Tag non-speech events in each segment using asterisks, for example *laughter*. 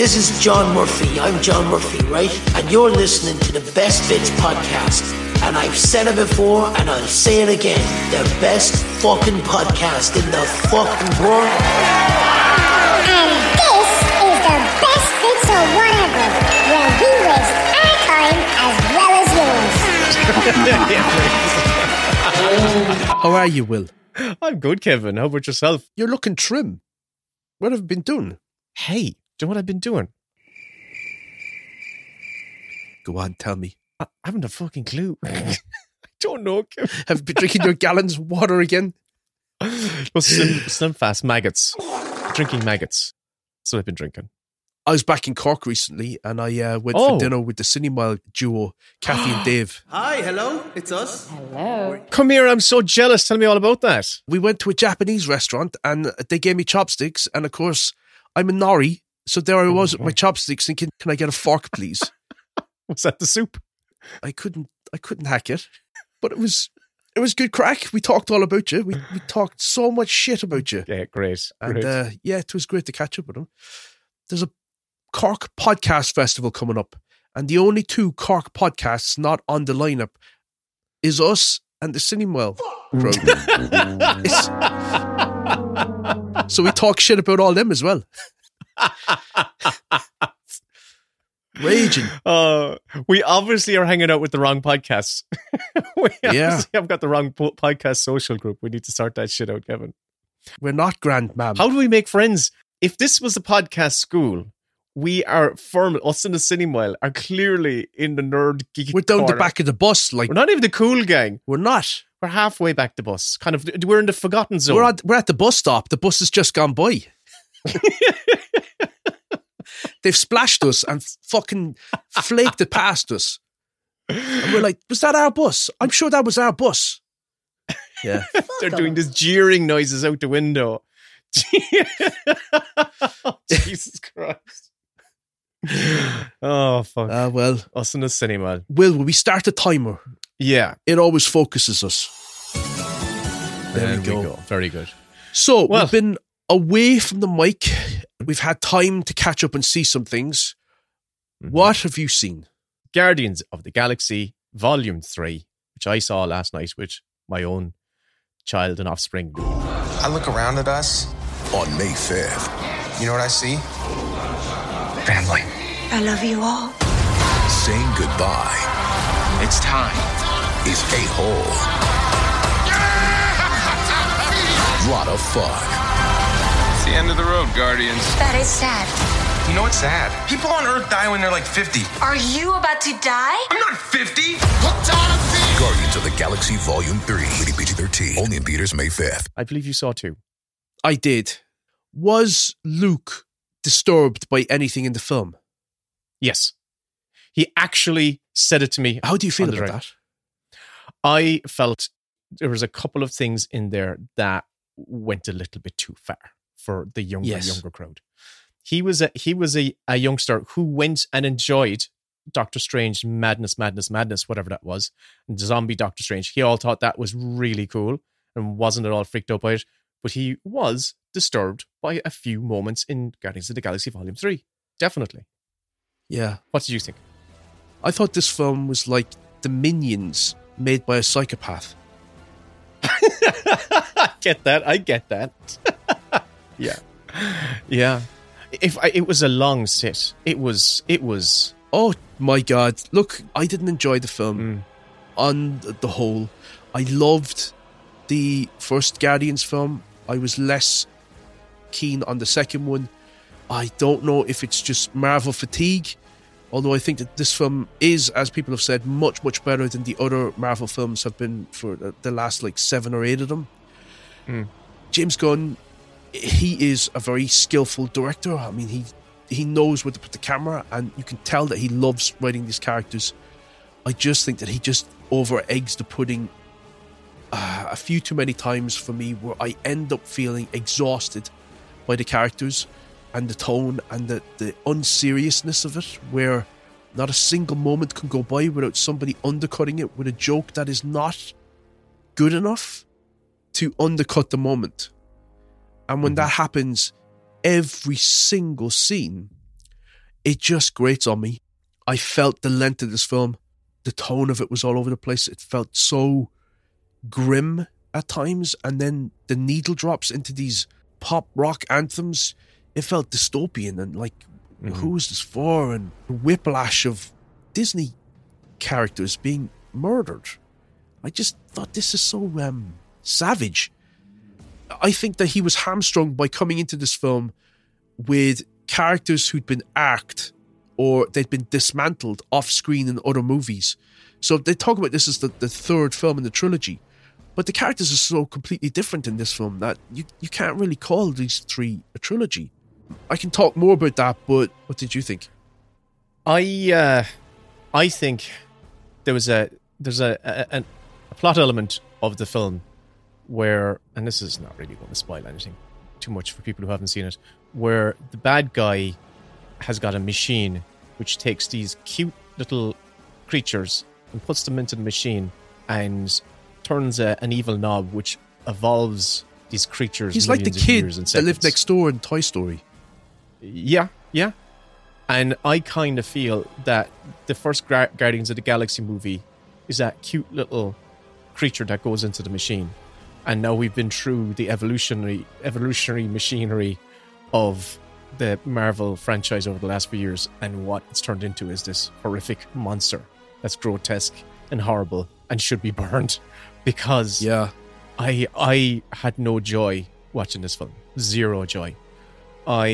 This is John Murphy. I'm John Murphy, right? And you're listening to the Best Bits podcast. And I've said it before and I'll say it again. The best fucking podcast in the fucking world. And this is the best bits or whatever, where we waste our time as well as yours. *laughs* How are you, Will? I'm good, Kevin. How about yourself? You're looking trim. What have you been doing? Hey, do you know what I've been doing? Go on, tell me. I haven't a fucking clue. *laughs* I don't know. *laughs* Have you been drinking your gallons of water again? Well, slim, slim fast maggots. Drinking maggots. That's what I've been drinking. I was back in Cork recently and I uh, went Oh. for dinner with the Cinemile duo, Kathy and *gasps* Dave. Hi, hello, it's us. Hello. Come here, I'm so jealous. Tell me all about that. We went to a Japanese restaurant and they gave me chopsticks. And of course, I'm a Nori. So there I was with my chopsticks thinking, can I get a fork, please? *laughs* Was that the soup? I couldn't I couldn't hack it. But it was it was good crack. We talked all about you. We we talked so much shit about you. Yeah, great. And great. uh, yeah, it was great to catch up with him. There's a Cork podcast festival coming up, and the only two Cork podcasts not on the lineup is us and the. *laughs* It's- so we talk shit about all them as well. Raging. Uh, we obviously are hanging out with the wrong podcasts. *laughs* we Yeah. have got the wrong po- podcast social group. We need to sort that shit out, Kevin. We're not grand, ma'am. How do we make friends? If this was a podcast school, we are firm. Us in the Cinemile are clearly in the nerd geeky. We're down the back of the bus, like We're not even the cool gang. we're not. We're halfway back the bus. Kind of. We're in the forgotten zone. We're at we're at the bus stop. The bus has just gone by. *laughs* They've splashed us and fucking flaked it past us. And we're like, was that our bus? I'm sure that was our bus. Yeah. *laughs* They're doing this jeering noises out the window. *laughs* Jesus Christ. Oh fuck. Uh, well, Us in the Cinemile. Will, when we start the timer, Yeah. it always focuses us. There we go. Very good. So Well- we've been away from the mic. We've had time to catch up and see some things. Mm-hmm. What have you seen? Guardians of the Galaxy Volume 3, which I saw last night with my own child and offspring. I look around at us. on May 5th. You know what I see? Family. I love you all. Saying goodbye It's time. is a whole lot of fun. It's the end of the road, Guardians. That is sad. You know what's sad? People on Earth die when they're like 50. Are you about to die? I'm not 50. Guardians of the Galaxy Volume 3. Rated PG-13. Only in theaters May 5th. I believe you saw too. I did. Was Luke disturbed by anything in the film? Yes. He actually said it to me. How do you feel about that? I felt there was a couple of things in there that went a little bit too far for the younger Yes. younger crowd. He was a he was a, a youngster who went and enjoyed Doctor Strange madness, madness, madness, whatever that was, and zombie Doctor Strange. He all thought that was really cool and wasn't at all freaked out by it. But he was disturbed by a few moments in Guardians of the Galaxy Volume Three. Definitely. Yeah. What did you think? I thought this film was like the Minions made by a psychopath. *laughs* I get that. I get that. Yeah, yeah. If I, it was a long sit, it was. It was. Oh my god. Look, I didn't enjoy the film Mm. on the whole. I loved the first Guardians film. I was less keen on the second one. I don't know if it's just Marvel fatigue, although I think that this film is, as people have said, much, much better than the other Marvel films have been for the, the last like seven or eight of them. James Gunn, he is a very skillful director. I mean, he he knows where to put the camera, and you can tell that he loves writing these characters. I just think that he just over eggs the pudding uh, a few too many times for me, where I end up feeling exhausted by the characters and the tone and the, the unseriousness of it, where not a single moment can go by without somebody undercutting it with a joke that is not good enough to undercut the moment. And when that happens, every single scene, it just grates on me. I felt the length of this film, the tone of it was all over the place. It felt so grim at times, and then the needle drops into these pop rock anthems. It felt dystopian and like, who is this for? And the whiplash of Disney characters being murdered. I just thought this is so um, savage. I think that he was hamstrung by coming into this film with characters who'd been arced or they'd been dismantled off screen in other movies. So they talk about this as the, the third film in the trilogy. But the characters are so completely different in this film that you, you can't really call these three a trilogy. I can talk more about that, but what did you think? I uh, I think there was a there's a, a a a plot element of the film where, and this is not really going to spoil anything too much for people who haven't seen it, where the bad guy has got a machine which takes these cute little creatures and puts them into the machine and turns a, an evil knob which evolves these creatures. He's like the kid that lived next door in Toy Story. Yeah, yeah. And I kind of feel that the first Guardians of the Galaxy movie is that cute little creature that goes into the machine. And now we've been through the evolutionary evolutionary machinery of the Marvel franchise over the last few years, and what it's turned into is this horrific monster that's grotesque and horrible and should be *laughs* burned. Because Yeah. I I had no joy watching this film. Zero joy. I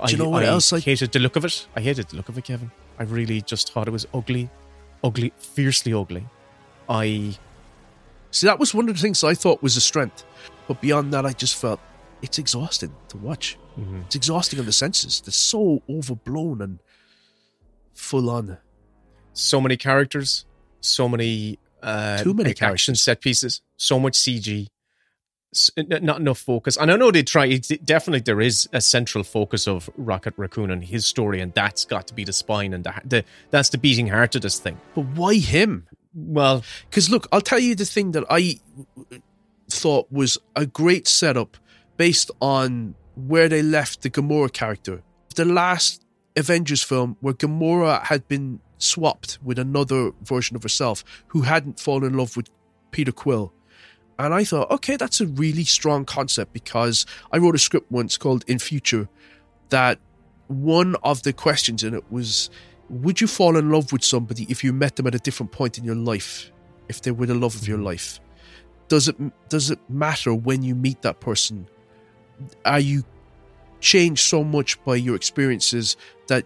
I, you know what I else I- hated the look of it. I hated the look of it, Kevin. I really just thought it was ugly, ugly, fiercely ugly. I See, that was one of the things I thought was a strength. But beyond that, I just felt it's exhausting to watch. Mm-hmm. It's exhausting on the senses. They're so overblown and full on. so many characters, so many uh, Too many action set pieces, so much CG, not enough focus. And I know they try. Definitely, there is a central focus of Rocket Raccoon and his story, and that's got to be the spine and the, the that's the beating heart of this thing. But why him? Well, Because look, I'll tell you the thing that I thought was a great setup based on where they left the Gamora character. The last Avengers film where Gamora had been swapped with another version of herself who hadn't fallen in love with Peter Quill. And I thought, okay, that's a really strong concept because I wrote a script once called In Future that one of the questions in it was would you fall in love with somebody if you met them at a different point in your life? If they were the love of your mm-hmm. life? Does it does it matter when you meet that person? Are you changed so much by your experiences that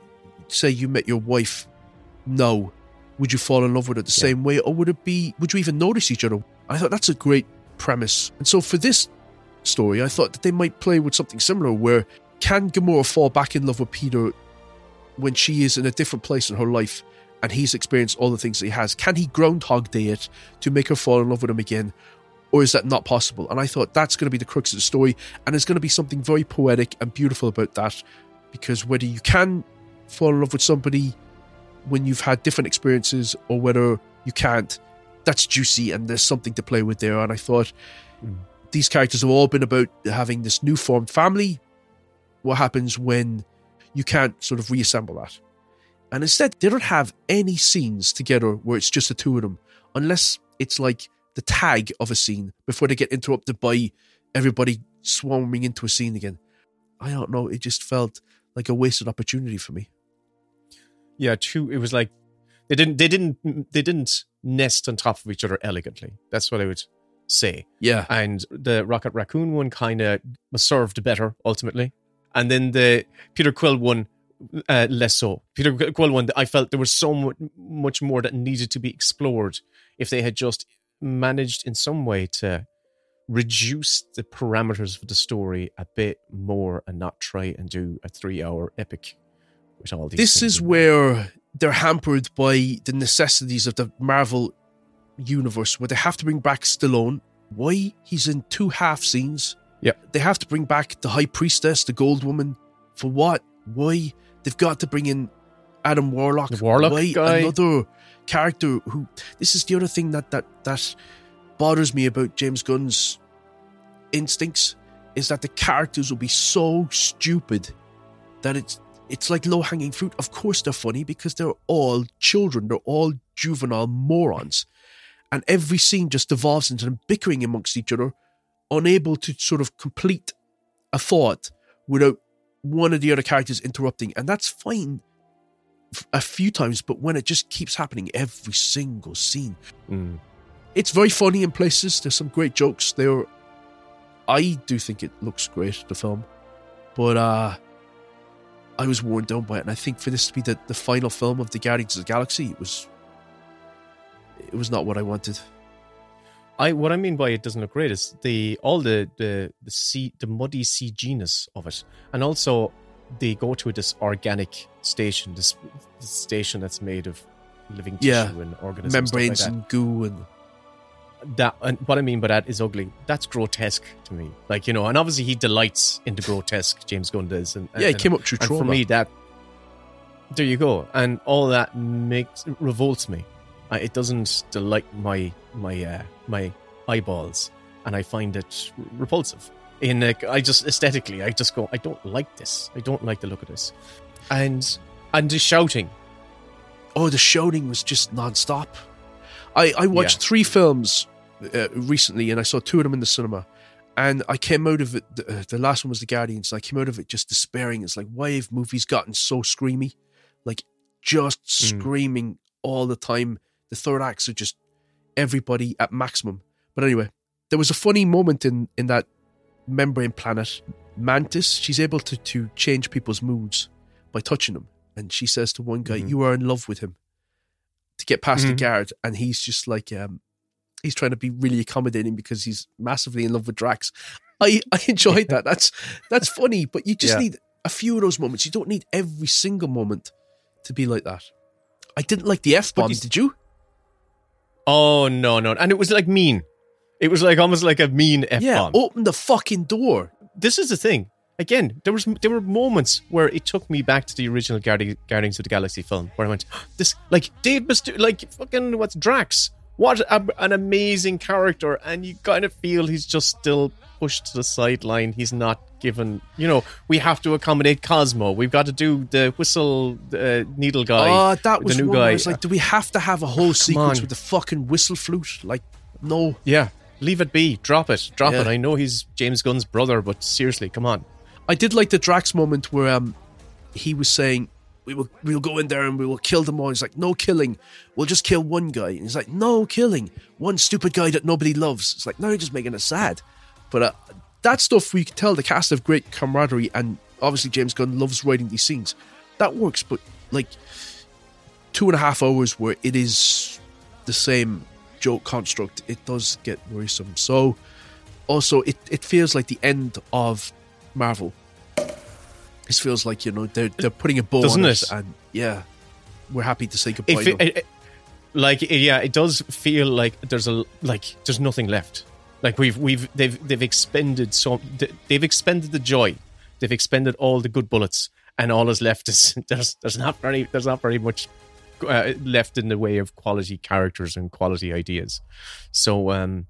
say you met your wife? No. Would you fall in love with her the same way or would it be would you even notice each other? I thought that's a great premise. And so for this story i thought that they might play with something similar where can Gamora fall back in love with Peter when she is in a different place in her life and he's experienced all the things that he has? Can he Groundhog Day it to make her fall in love with him again? Or is that not possible? And I thought that's going to be the crux of the story. And there's going to be something very poetic and beautiful about that. Because whether you can fall in love with somebody when you've had different experiences or whether you can't, that's juicy and there's something to play with there. And I thought hmm. these characters have all been about having this new formed family. What happens when you can't sort of reassemble that? And instead, they don't have any scenes together where it's just the two of them, unless it's like the tag of a scene before they get interrupted by everybody swarming into a scene again. I don't know. It just felt like a wasted opportunity for me. yeah, two. It was like they didn't they didn't they didn't nest on top of each other elegantly. That's what I would say. Yeah. and the Rocket Raccoon one kind of served better ultimately, and then the Peter Quill one uh, less so. Peter Quill one, I felt there was so much more that needed to be explored if they had just managed in some way to reduce the parameters of the story a bit more and not try and do a three-hour epic with all these. This is where they're hampered by the necessities of the Marvel universe, where they have to bring back Stallone. Why? He's in two half scenes. Yeah. They have to bring back the High Priestess, the Gold Woman. For what? Why? They've got to bring in Adam Warlock. The Warlock Why? guy. Another character who. This is the other thing that that that bothers me about James Gunn's instincts is that the characters will be so stupid that it's it's like low hanging fruit. Of course, they're funny because they're all children. They're all juvenile morons, and every scene just devolves into them bickering amongst each other, unable to sort of complete a thought without one of the other characters interrupting, and that's fine a few times. But when it just keeps happening every single scene, Mm. it's very funny in places. There's some great jokes there. I do think it looks great, the film. But uh I was worn down by it, and I think for this to be the, the final film of the Guardians of the Galaxy, it was it was not what I wanted. I what I mean by it doesn't look great is the all the the the sea the muddy CGness of it, and also they go to this organic station, this, this station that's made of living tissue Yeah. and organisms, Membranes like and goo and that. And what I mean by that is ugly. That's grotesque to me. Like you know, and obviously he delights in the grotesque. James Gunn does, and, Yeah, he and- came up through and for me that. There you go, and all that makes revolts me. Uh, it doesn't delight my my uh, my eyeballs, and I find it repulsive. In like, I just aesthetically, I just go, I don't like this. I don't like the look of this, and and the shouting. oh, the shouting was just non-stop. I, I watched Yeah. three films uh, recently, and I saw two of them in the cinema. And I came out of it. The, uh, the last one was The Guardians. I came out of it just despairing. It's like, why have movies gotten so screamy? Like, just Mm. screaming all the time. The third acts are just everybody at maximum. But anyway, there was a funny moment in in that membrane planet. Mantis, she's able to to change people's moods by touching them, and she says to one guy, Mhm. "You are in love with him." To get past the Mhm. guard, and he's just like, um, he's trying to be really accommodating because he's massively in love with Drax. I I enjoyed that. That's that's funny, but you just Yeah. need a few of those moments. You don't need every single moment to be like that. I didn't like the f bomb. you- Did you? Oh no, no, and it was like mean. It was like almost like a mean f bomb. Yeah, open the fucking door. this is the thing. Again, there was there were moments where it took me back to the original Guardi- Guardians of the Galaxy film, where I went, "This like Dave Bautista, like fucking what's Drax? What a, an amazing character!" And you kind of feel he's just still pushed to the sideline. He's not given, you know, we have to accommodate Cosmo. We've got to do the whistle uh, needle guy. Oh, that was the new guy. I was like, do we have to have a whole sequence on. with the fucking whistle flute? Like, no. yeah, leave it be. Drop it. Drop Yeah. it. I know he's James Gunn's brother, but seriously, come on. I did like the Drax moment where um he was saying we will we'll go in there and we will kill them all. He's like, no killing. We'll just kill one guy. And he's like, no killing. One stupid guy that nobody loves. It's like, now you're just making us sad. But uh, that stuff we could tell the cast have great camaraderie and obviously James Gunn loves writing these scenes. That works, but like two and a half hours where it is the same joke construct, it does get worrisome. So also it, it feels like the end of Marvel. This feels like, you know, they're they're putting a bow Doesn't on it? it and yeah. We're happy to say goodbye. It, it, it- like yeah, it does feel like there's a like there's nothing left. Like we've we've they've they've expended so they've expended the joy, they've expended all the good bullets, and all is left is *laughs* there's there's not very there's not very much uh, left in the way of quality characters and quality ideas. So um,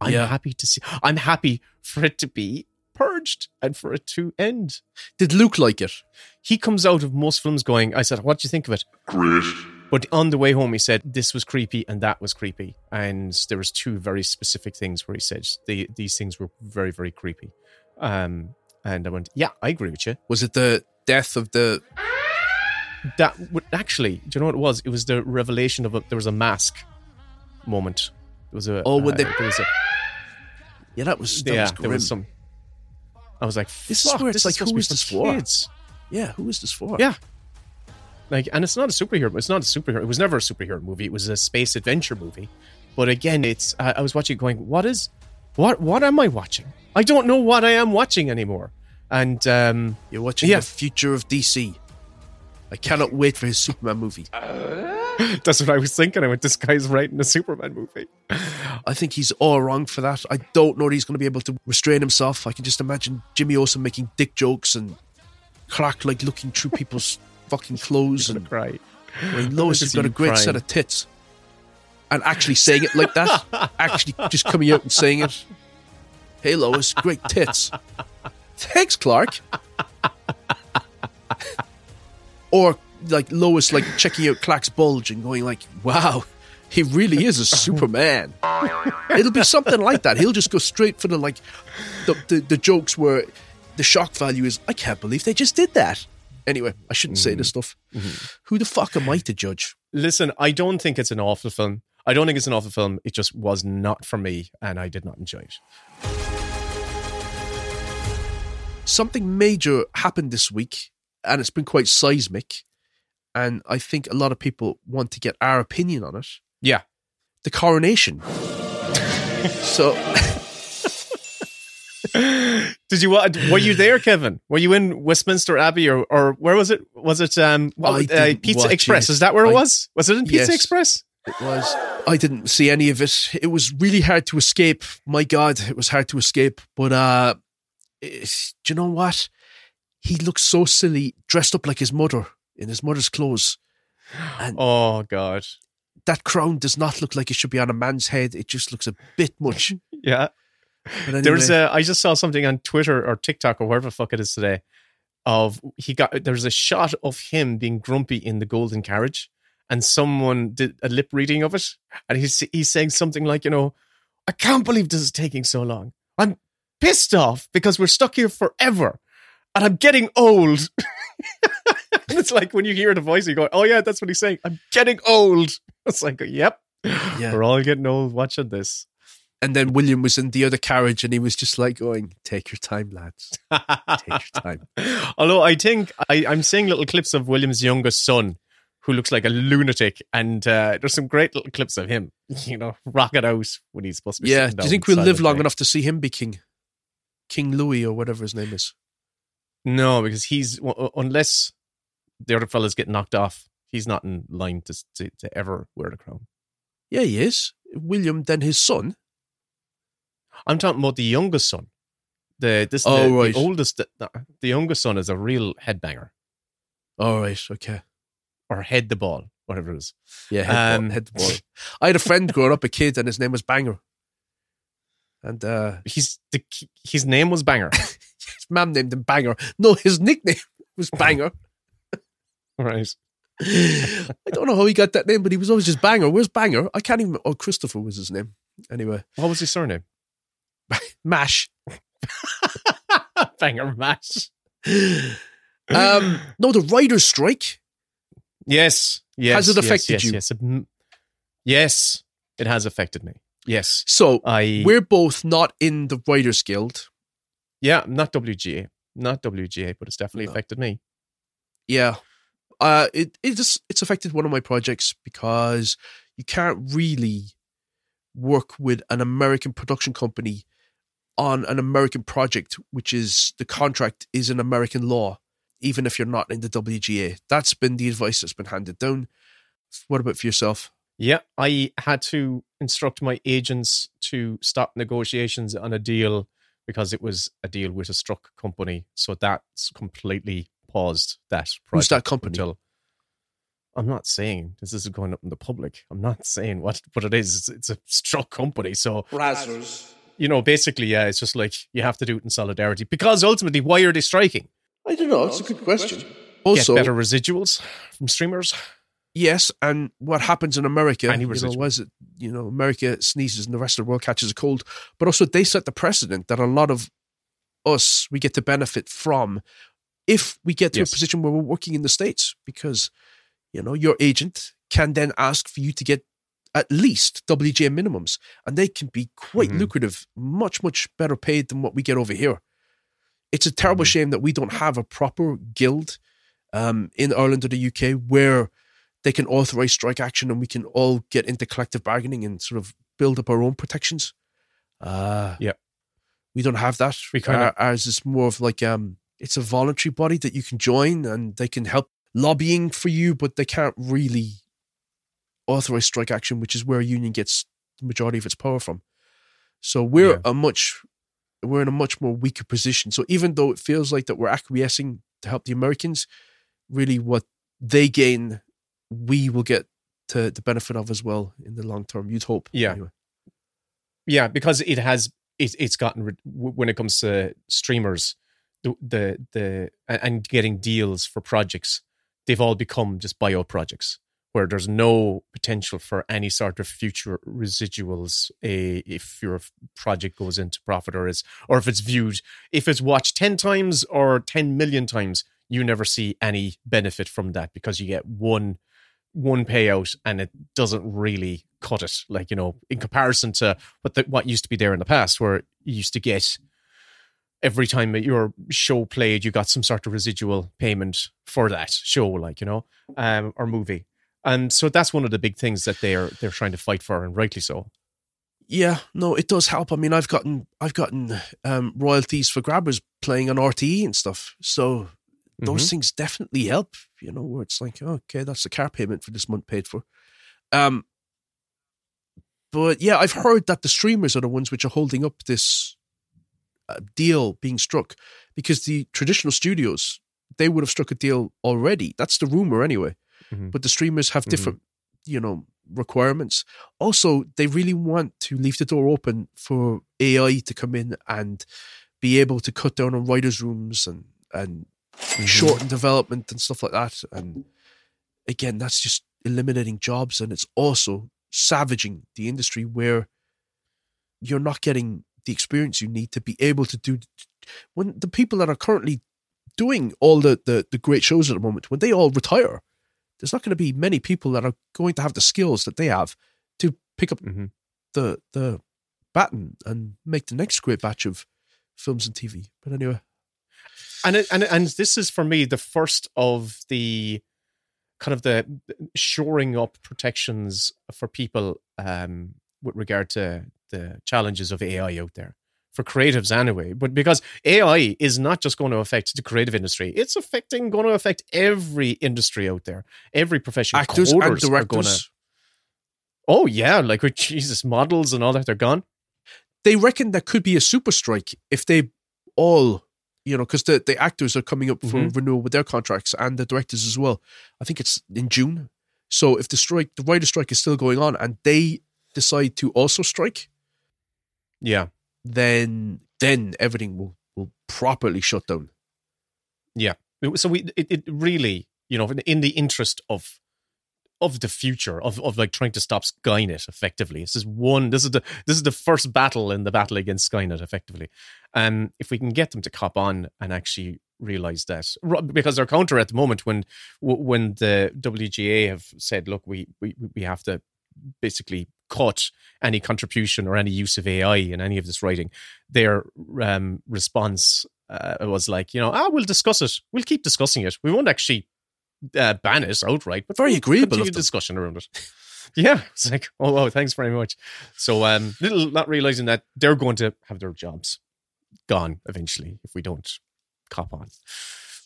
I'm Yeah. happy to see. I'm happy for it to be purged and for it to end. Did Luke like it? He comes out of most films going. I said, "What do you think of it?" Great. But on the way home, he said this was creepy and that was creepy, and there was two very specific things where he said the, these things were very very creepy. Um, and I went, yeah, I agree with you. Was it the death of the That would actually, do you know what it was? It was the revelation of a, there was a mask moment. There was a Oh, when uh, they- there was a Yeah, that was that yeah was there was some. I was like, This is "Fuck, where it's like, who is this for for? kids?" Yeah, who is this for? Yeah. Like, and it's not a superhero. It's not a superhero. It was never a superhero movie. It was a space adventure movie. But again, it's. I I was watching, it going, what is, what, what am I watching? I don't know what I am watching anymore. And um, You're watching Yeah. the future of DC. I cannot wait for his Superman movie. *gasps* that's what I was thinking. I went, this guy's writing a Superman movie. I think he's all wrong for that. I don't know that he's going to be able to restrain himself. I can just imagine Jimmy Olsen making dick jokes and Clark like looking through people's fucking clothes and cry. I mean, Lois *laughs* I has got a great you set of tits. And actually saying it like that. *laughs* actually just coming out and saying it. Hey Lois, great tits. Thanks, Clark. or like Lois like checking out Clark's bulge and going like, "Wow, he really is a Superman." It'll be something like that. He'll just go straight for the like the the, the jokes where the shock value is, "I can't believe they just did that." Anyway, I shouldn't say this mm-hmm. stuff. Mm-hmm. Who the fuck am I to judge? Listen, I don't think it's an awful film. I don't think it's an awful film. It just was not for me, and I did not enjoy it. something major happened this week and it's been quite seismic and i think a lot of people want to get our opinion on it Yeah. the coronation *laughs* so Did you were you there, Kevin? Were you in Westminster Abbey or or where was it? Was it um what, uh, Pizza Express? it. Is that where it I- was? Was it in Pizza Yes. Express? it was i didn't see any of it it was really hard to escape my god it was hard to escape but uh it- do you know what he looks so silly dressed up like his mother in his mother's clothes and *gasps* Oh God. that crown does not look like it should be on a man's head it just looks a bit much *laughs* Yeah. Anyway, There's a I just saw something on Twitter or TikTok or wherever the fuck it is today of he got there's a shot of him being grumpy in the golden carriage and someone did a lip reading of it and he's he's saying something like, you know, I can't believe this is taking so long. I'm pissed off because we're stuck here forever and I'm getting old. *laughs* it's like when you hear the voice, you go, Oh yeah, that's what he's saying. I'm getting old. It's like, yep. Yeah. We're all getting old watching this. And then William was in the other carriage and he was just like going, Take your time, lads. Take your *laughs* time. Although I think I, I'm seeing little clips of William's youngest son, who looks like a lunatic, and uh, there's some great little clips of him, *laughs* you know, rocking out when he's supposed to be. Yeah. Do you think we'll live long enough to see him be king? King Louis or whatever his name is. No, because he's unless the other fellas get knocked off, he's not in line to to, to ever wear the crown. Yeah, he is. William, then his son. I'm talking about the youngest son. The this Oh, the, right. the oldest the, the youngest son is a real headbanger All right. Okay. or head the ball, whatever it is. Yeah. Head, Um, ball, head the ball. I had a friend growing up, a kid, and his name was Banger. And uh, He's the his name was Banger. *laughs* his mum named him Banger. No, his nickname was Banger. *laughs* right. I don't know how he got that name, but he was always just Banger. Where's Banger? I can't even. Oh, Christopher was his name. Anyway, What was his surname? *laughs* Mash. *laughs* Banger Mash. Um, no, the writer's strike. Yes. Yes. Has it yes, affected yes, you? Yes. Mm, Yes, it has affected me. Yes. So I we're both not in the Writers Guild. yeah, not WGA. Not WGA, but it's definitely No. affected me. Yeah. Uh, it it just it's affected one of my projects because you can't really work with an American production company on an American project, which is the contract is an American law, even if you're not in the WGA. That's been the advice that's been handed down. What about for yourself? Yeah, I had to instruct my agents to stop negotiations on a deal because it was a deal with a struck company. So that's completely paused that project. Who's that company? Until, I'm not saying this is going up in the public. I'm not saying what what it is. It's, it's a struck company. So Brazzers. You know, basically, yeah, it's just like you have to do it in solidarity because ultimately, why are they striking? I don't know. It's a good question. Get Also, better residuals from streamers. yes, and what happens in America? Any you know, was it you know America sneezes and the rest of the world catches a cold, but also they set the precedent that a lot of us we get to benefit from if we get to Yes. a position where we're working in the states because you know your agent can then ask for you to get at least WGA minimums, and they can be quite Mhm. lucrative, much much better paid than what we get over here. It's a terrible Mhm. shame that we don't have a proper guild um, in Ireland or the UK where they can authorize strike action and we can all get into collective bargaining and sort of build up our own protections. Uh, Yeah. we don't have that. We kinda- ours is more of like um, it's a voluntary body that you can join and they can help lobbying for you, but they can't really authorize strike action, which is where a union gets the majority of its power from. So we're Yeah. a much we're in a much more weaker position. So even though it feels like that we're acquiescing to help the Americans, really what they gain, we will get to the benefit of as well in the long term. You'd hope. Yeah. Anyway. Yeah, because it has it, it's gotten when it comes to streamers, the the the and getting deals for projects. they've all become just bio projects where there's no potential for any sort of future residuals eh, if your project goes into profit or is or if it's viewed if it's watched 10 times or 10 million times you never see any benefit from that because you get one one payout and it doesn't really cut it. Like you know in comparison to what the, what used to be there in the past where you used to get every time that your show played you got some sort of residual payment for that show like you know um or movie and so that's one of the big things that they're they're trying to fight for and rightly so Yeah, no, it does help. I mean, I've gotten I've gotten um, royalties for grabbers playing on RTE and stuff. So those Mhm. things definitely help. You know, where it's like, okay, that's the car payment for this month paid for. Um, but yeah, I've heard that the streamers are the ones which are holding up this uh, deal being struck because the traditional studios they would have struck a deal already. That's the rumor anyway. Mhm. But the streamers have Mhm. different, you know, requirements. Also, they really want to leave the door open for AI to come in and be able to cut down on writers' rooms and and shorten development and stuff like that. And again, that's just eliminating jobs, and it's also savaging the industry where you're not getting the experience you need to be able to do when the people that are currently doing all the, the, the great shows at the moment, when they all retire, there's not going to be many people that are going to have the skills that they have to pick up Mhm. the the baton and make the next great batch of films and TV. But anyway, and it, and and this is for me the first of the kind of the shoring up protections for people um, with regard to the challenges of AI out there for creatives anyway. But because AI is not just going to affect the creative industry, it's affecting going to affect every industry out there, every profession. actors and are gonna- directors, oh yeah, like with Jesus models and all that, they're gone. they reckon there could be a super strike if they all, you know, because the, the actors are coming up for Mhm. renewal with their contracts and the directors as well. I think it's in June. So if the strike, the writer strike is still going on and they decide to also strike, Yeah. Then then everything will, will properly shut down. Yeah. So we it, it really, you know, in, the interest of of the future of, of like trying to stop Skynet effectively. This is one this is the this is the first battle in the battle against Skynet effectively. Um if we can get them to cop on and actually realize that because their counter at the moment when when the WGA have said look we we we have to basically cut any contribution or any use of AI in any of this writing their um response uh, was like, you know, ah, we'll discuss it. We'll keep discussing it. We won't actually uh, ban it outright, but Very agreeable of discussion around it. *laughs* yeah, it's like, oh, wow, thanks very much. So, um, little not realizing that they're going to have their jobs gone eventually if we don't cop on.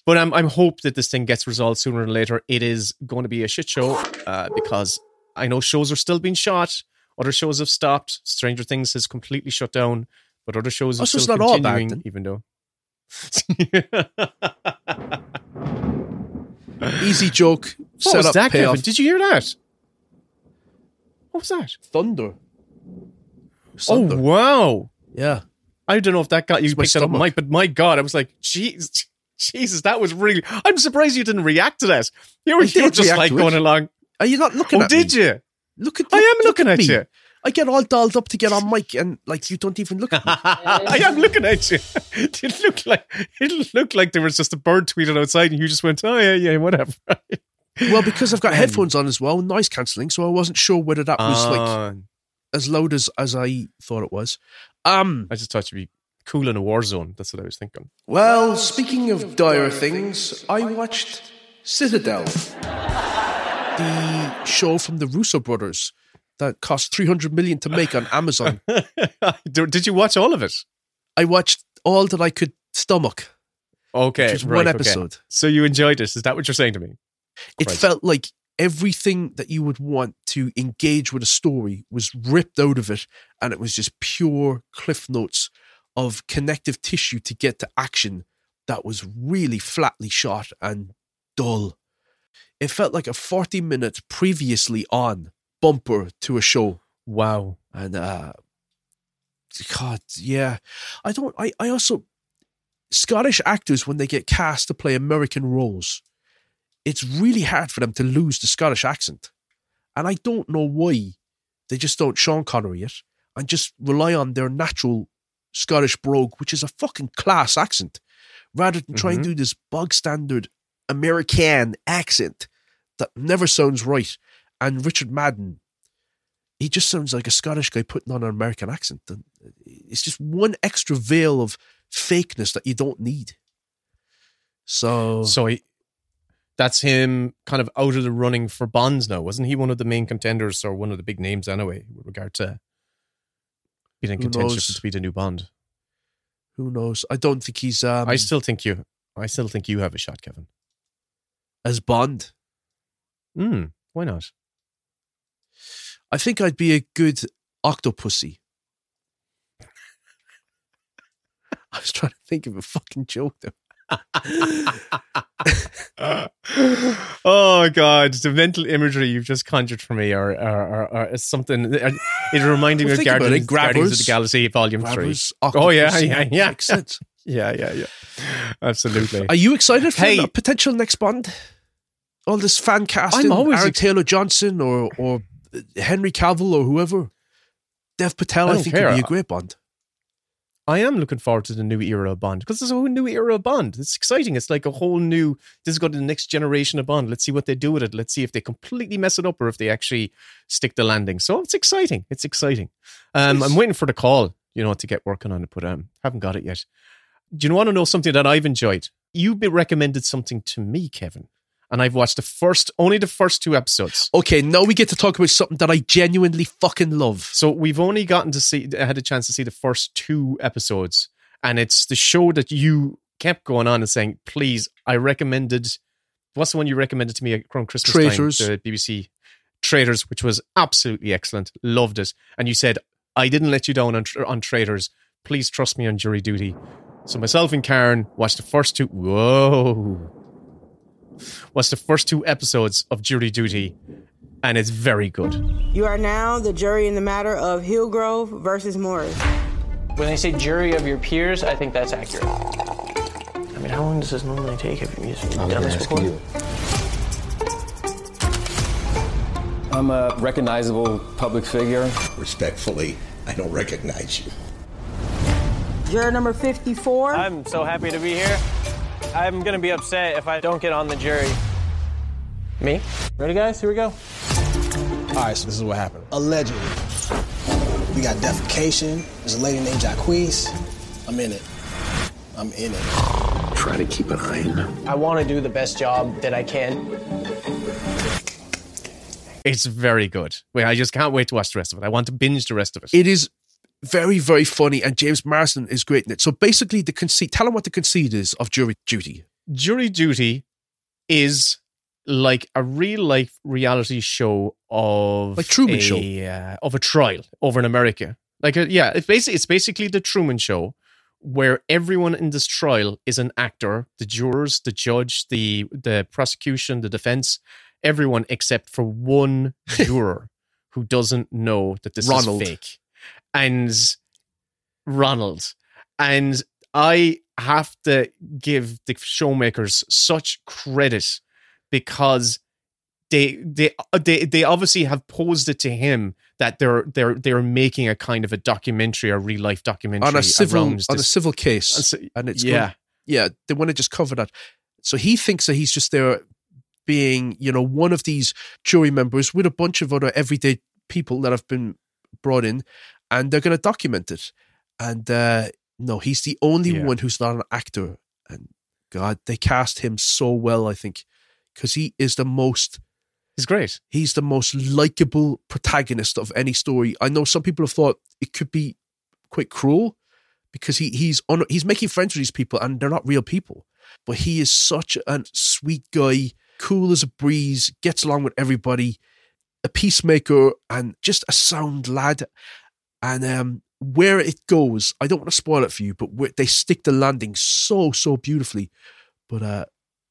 But I'm I'm hope that this thing gets resolved sooner than later. It is going to be a shit show uh, because I know shows are still being shot. Other shows have stopped. Stranger Things has completely shut down, but other shows are Oh, still all bad continuing, then? even though. *laughs* Easy joke, What was that, payoff. Kevin? Did you hear that? What was that? Thunder. Oh Thunder. wow! yeah. I don't know if that got you picked up. Mike, but my God, I was like, Jesus, *laughs* Jesus, that was really. I'm surprised you didn't react to that. You were, you were just like going along. Are you not looking at me? Oh, at did me? you? Look at me. I am look looking at me. you. I get all dolled up to get on mic, and like you don't even look at me. *laughs* I am looking at you. *laughs* It looked like it looked like there was just a bird tweeted outside, and you just went, "Oh yeah, yeah, whatever." *laughs* well, because I've got headphones on as well, noise cancelling, so I wasn't sure whether that was like Ah, as loud as as I thought it was. Um. I just thought you'd be cool in a war zone. That's what I was thinking. Well, speaking of dire things, I watched Citadel, the show from the Russo brothers that cost three hundred million to make on Amazon. *laughs* Did you watch all of it? I watched all that I could stomach. Okay, Just right, one okay. episode. So you enjoyed it? Is that what you're saying to me? It Christ. felt like everything that you would want to engage with a story was ripped out of it, and it was just pure cliff notes of connective tissue to get to action that was really flatly shot and dull. It felt like a 40 minute previously on bumper to a show. Wow. And uh God, yeah. I don't I, I also Scottish actors when they get cast to play American roles, it's really hard for them to lose the Scottish accent. And I don't know why they just don't Sean Connery it and just rely on their natural Scottish brogue, which is a fucking class accent, rather than try and Mhm. do this bog standard American accent that never sounds right. And Richard Madden, he just sounds like a Scottish guy putting on an American accent. And it's just one extra veil of fakeness that you don't need. So, So he, that's him kind of out of the running for Bonds now. Wasn't he one of the main contenders or one of the big names anyway, with regard to being in contention to be the new Bond? who knows? I don't think he's um, I still think you I still think you have a shot, Kevin. as Bond. Hmm. Why not? I think I'd be a good octopussy. *laughs* I was trying to think of a fucking joke there. *laughs* oh god, the mental imagery you've just conjured for me or are, are, are something. It reminded me Well, of Guardians, it, Guardians of the Galaxy Volume Three. Grabbers, Oh yeah, octopus, yeah, yeah, *laughs* yeah, yeah, yeah. Absolutely. Are you excited for Hey. the potential next Bond? All this fan casting, I'm always Aaron ex- Taylor Johnson or or Henry Cavill or whoever. Dev Patel, I I, think, care. would be a great Bond. I am looking forward to the new era of Bond because there's a whole new era of Bond. It's exciting. It's like a whole new. This is going to the next generation of Bond. Let's see what they do with it. Let's see if they completely mess it up or if they actually stick the landing. So it's exciting. It's exciting. Um, I'm waiting for the call. You know to get working on it, but um, haven't got it yet. Do you want to know something that I've enjoyed? You recommended something to me, Kevin, and I've watched the first, only the first two episodes. Okay, now we get to talk about something that I genuinely fucking love. So we've only gotten to see, I had a chance to see the first two episodes, and it's the show that you kept going on and saying, "Please, I recommended." What's the one you recommended to me around Christmas Traitors. time? The BBC Traitors, which was absolutely excellent. Loved it, and you said, "I didn't let you down on on Traitors. Please trust me on Jury Duty." So myself and Karen watched the first two. Whoa. Watched the first two episodes of Jury Duty, and it's very good. You are now the jury in the matter of Hillgrove versus Morris. When they say jury of your peers, I think that's accurate. I mean, how long does this normally take? Have you done this before? I'm a recognizable public figure. Respectfully, I don't recognize you. Juror number 54. I'm so happy to be here. I'm gonna be upset if I don't get on the jury. Me? Ready, guys? Here we go. All right, so this is what happened. Allegedly, we got defecation. There's a lady named Jacquees. I'm in it. I'm in it. Try to keep an eye on them. I want to do the best job that I can. It's very good. Wait, I just can't wait to watch the rest of it. I want to binge the rest of it. It is very, very funny, and James Marsden is great in it. So basically, the conceit. Tell him what the conceit is of jury duty. Jury Duty is like a real life reality show of Like Truman a, Show. uh, of a trial over in America. Like a, yeah, it's basically it's basically the Truman Show where everyone in this trial is an actor, the jurors, the judge, the the prosecution, the defense, everyone except for one juror *laughs* who doesn't know that this Ronald. is fake. And Ronald. And I have to give the showmakers such credit because they they they they obviously have posed it to him that they're they're they're making a kind of a documentary, a real life documentary on a civil on a civil case, and it's yeah. going- yeah. They want to just cover that. So he thinks that he's just there, being you know one of these jury members with a bunch of other everyday people that have been brought in, and they're going to document it. And uh, no, he's the only Yeah. one who's not an actor. And God, they cast him so well. I think because he is the most He's great. he's the most likable protagonist of any story. I know some people have thought it could be quite cruel because he he's on he's making friends with these people and they're not real people. But he is such a sweet guy, cool as a breeze, gets along with everybody, a peacemaker, and just a sound lad. And um, where it goes, I don't want to spoil it for you, but where they stick the landing so so beautifully. But uh,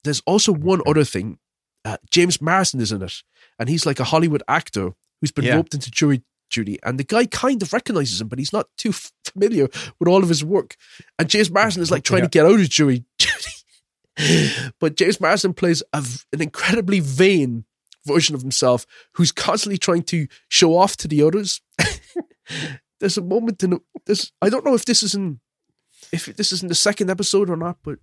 there's also one other thing. Uh, James Marsden is in it, and he's like a Hollywood actor who's been Yeah. roped into jury duty. And the guy kind of recognizes him, but he's not too familiar with all of his work. And James Marsden is like trying Yeah. to get out of jury *laughs* duty. but James Marsden plays a an incredibly vain version of himself who's constantly trying to show off to the others. *laughs* there's a moment in this. I don't know if this is in if this is in the second episode or not, but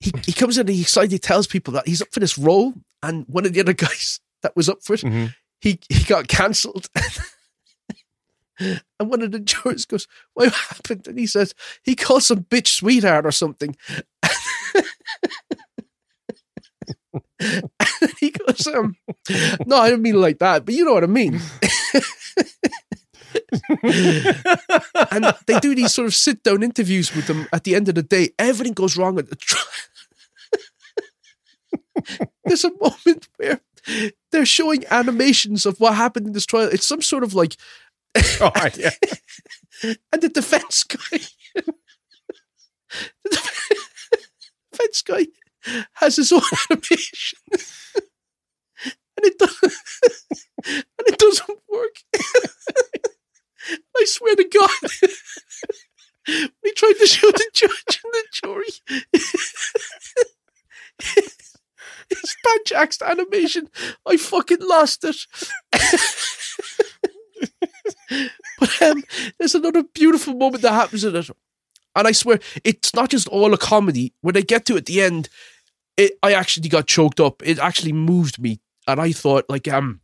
he, he comes in and he excitedly tells people that he's up for this role, and one of the other *laughs* guys that was up for it, he he got cancelled. *laughs* and one of the jurors goes, "What happened?" And he says he called some bitch sweetheart or something. *laughs* and he goes, um, "No, I don't mean like that, but you know what I mean." *laughs* and they do these sort of sit down interviews with them at the end of the day. Everything goes wrong at the trial. *laughs* There's a moment where they're showing animations of what happened in this trial. It's some sort of like. oh, yeah. *laughs* and the defense guy. the defense guy has his own animation. and it doesn't and it doesn't work. I swear to God. *laughs* we tried to show the judge and the jury. *laughs* It's Jack's animation. I fucking lost it. *laughs* but um, there's another beautiful moment that happens in it. And I swear, it's not just all a comedy. When I get to at the end, it I actually got choked up. It actually moved me. And I thought, like, um,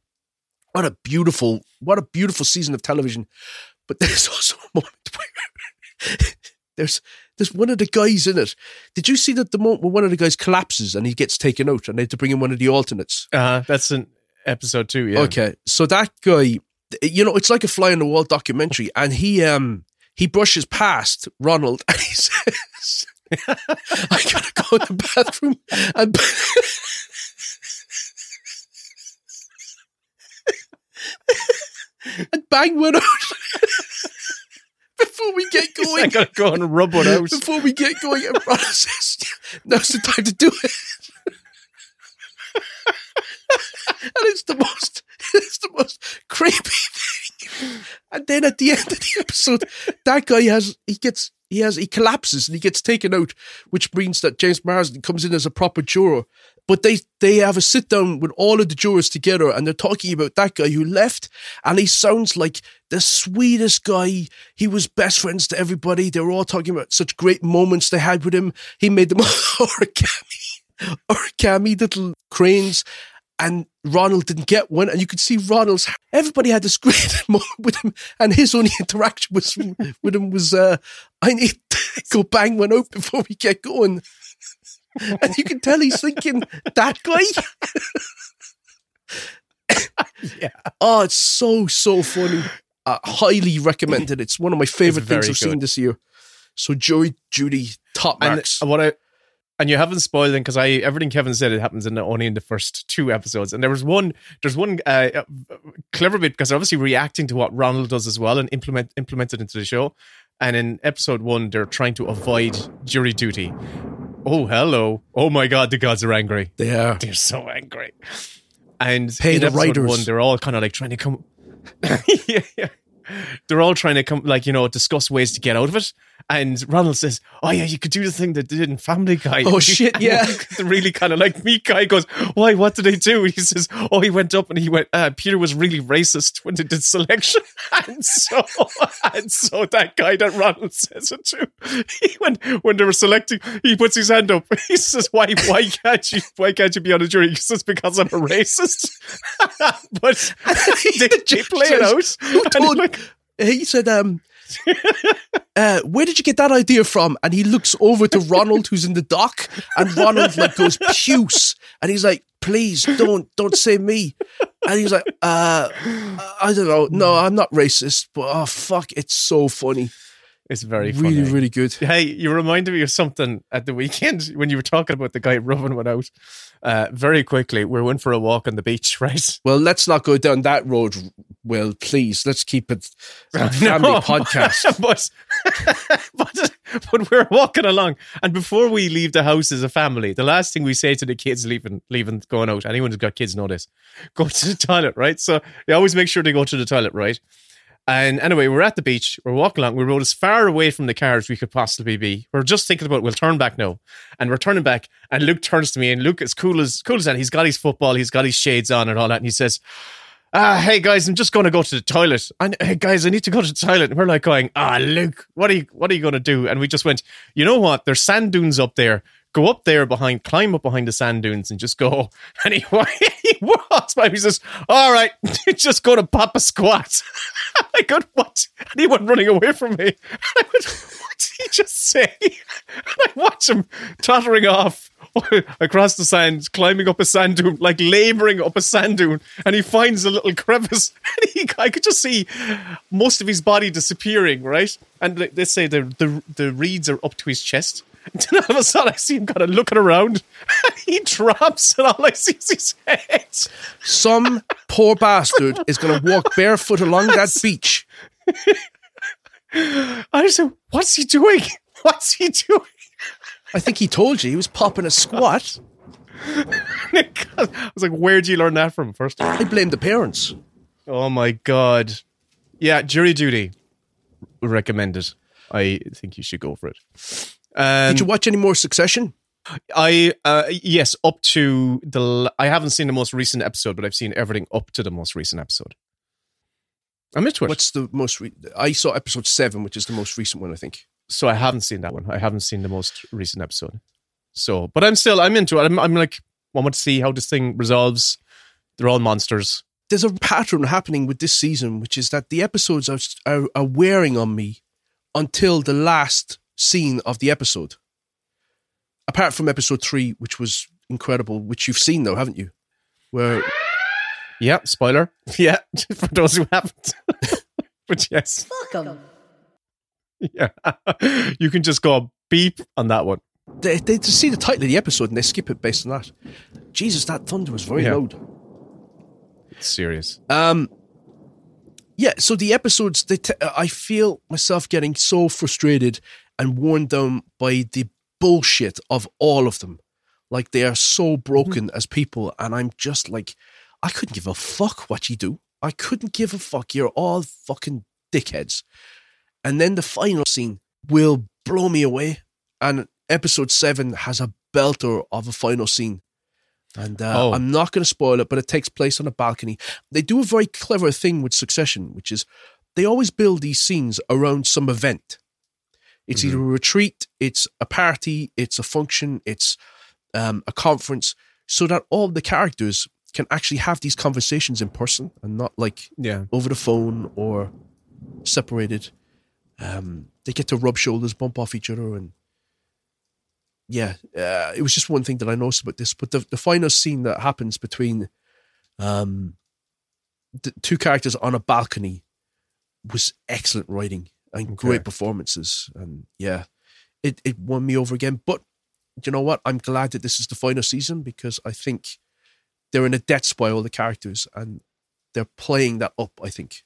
what a beautiful, what a beautiful season of television. But *laughs* there's also a moment *laughs* where there's there's one of the guys in it. Did you see that the moment when one of the guys collapses and he gets taken out and they had to bring in one of the alternates? Uh, that's in episode two, yeah. Okay. So that guy, you know, it's like a fly on the wall documentary, *laughs* and he um he brushes past Ronald and he says, I gotta go to the bathroom and and bang one out before we get going. I gotta go and rub one out. Before we get going, and Ronald says, now's the time to do it. and it's the most it's the most creepy thing. And then at the end of the episode, that guy has he gets he has he collapses and he gets taken out, which means that James Marsden comes in as a proper juror. But they they have a sit down with all of the jurors together and they're talking about that guy who left, and he sounds like the sweetest guy. He was best friends to everybody. They were all talking about such great moments they had with him. He made them *laughs* origami, origami little cranes and Ronald didn't get one, and you could see Ronald's. Everybody had this great *laughs* moment with him, and his only interaction was with him was, uh, "I need to go bang one out before we get going," and you can tell he's thinking that guy. *laughs* yeah. Oh, it's so so funny. Uh, highly recommended. It's one of my favorite things I've seen this year. So Jury Duty top And marks. what I and you haven't spoiled it because I everything Kevin said it happens in the, only in the first two episodes. And there was one there's one uh, uh, clever bit because they're obviously reacting to what Ronald does as well and implement implement it into the show. And in episode one, they're trying to avoid jury duty. Oh hello! Oh my god, the gods are angry. They are. They're so angry. And Pay in the episode writers. one, they're all kind of like trying to come. *laughs* yeah, yeah. They're all trying to come, like you know, discuss ways to get out of it. And Ronald says, "Oh yeah, you could do the thing that they did in Family Guy." Oh, shit, *laughs* yeah. the really kind of like meat guy goes, "Why? What did they do?" And *laughs* he says, "Oh, he went up and he went. Uh, Peter was really racist when they did selection, *laughs* and so and so that guy that Ronald says it to, he went when they were selecting. He puts his hand up. He says, "Why? Why can't you? Why can't you be on a jury?" He says, "Because I'm a racist." but they, they play it out. Who told, like, he said, um, uh, where did you get that idea from? And he looks over to Ronald, who's in the dock, and Ronald like goes puce, and he's like, "Please don't, don't say me." And he's like, uh, "I don't know, no, I'm not racist, but oh fuck, it's so funny, It's very funny. really, really good." Hey, you reminded me of something at the weekend *laughs* when you were talking about the guy rubbing one out. Uh, very quickly, we went for a walk on the beach, *laughs* right? Well, let's not go down that road. Will please, let's keep it *laughs* a family No, podcast. but, but but we're walking along, and before we leave the house as a family, the last thing we say to the kids leaving, leaving, going out. Anyone who's got kids know this. Go to the toilet, right? So you always make sure they go to the toilet, right? And anyway, we're at the beach. We're walking along. We rode as far away from the car as we could possibly be. We're just thinking about we'll turn back now, and we're turning back. And Luke turns to me, and Luke is cool as cool as that. He's got his football, he's got his shades on, and all that. And he says, "Ah, hey guys, I'm just going to go to the toilet. And hey guys, I need to go to the toilet." And we're like going, "Ah, Luke, what are you what are you going to do?" And we just went, "You know what? There's sand dunes up there." Go up there behind, climb up behind the sand dunes, and just go. *laughs* And he, he walks by. He says, "All right, *laughs* just go to pop a squat." *laughs* I go, "What?" And he went running away from me. I went, "What did he just say?" And I watch him tottering off across the sand, climbing up a sand dune, like laboring up a sand dune, and he finds a little crevice. And he, I could just see most of his body disappearing, right? And they say the the the reeds are up to his chest. And *laughs* then all of a sudden, I see him kind of looking around. *laughs* He drops, and all I see is his head. Some poor bastard is going to walk *laughs* barefoot along that beach. I said, "What's he doing? What's he doing?" I think he told you he was popping a squat. I was like, "Where'd you learn that from?" First, I blame the parents. Oh my god! Yeah, jury duty recommended. I think you should go for it. Um, Did you watch any more Succession? I uh, yes, up to the. I haven't seen the most recent episode, but I've seen everything up to the most recent episode. I'm into it. What's the most? Re- I saw episode seven, which is the most recent one, I think. So I haven't seen that one. I haven't seen the most recent episode. So, but I'm still I'm into it. I'm, I'm like I want to see how this thing resolves. They're all monsters. There's a pattern happening with this season, which is that the episodes are, are, are wearing on me until the last scene of the episode. Apart from episode three, which was incredible, which you've seen though, haven't you? Where yeah, spoiler. *laughs* Yeah, *laughs* for those who haven't. *laughs* but yes. Fuck 'em. Yeah. you can just go beep on that one. They, they just see the title of the episode and they skip it based on that. Jesus, that thunder was very Yeah. loud. It's serious. Um, yeah. So the episodes, they t- I feel myself getting so frustrated and worn down by the bullshit of all of them. Like they are so broken as people, and I'm just like, I couldn't give a fuck what you do. I couldn't give a fuck. You're all fucking dickheads. And then the final scene will blow me away. And episode seven has a belter of a final scene. And uh, Oh. I'm not going to spoil it, but it takes place on a balcony. They do a very clever thing with Succession, which is they always build these scenes around some event. It's either a retreat, it's a party, it's a function, it's um, a conference, so that all the characters can actually have these conversations in person and not like Yeah. over the phone or separated. Um, they get to rub shoulders, bump off each other, and yeah, uh, it was just one thing that I noticed about this. But the the final scene that happens between um, the two characters on a balcony was excellent writing and great performances, and yeah, it it won me over again. But you know what? I'm glad that this is the final season because I think they're in a debt spiral, the characters, and they're playing that up. I think.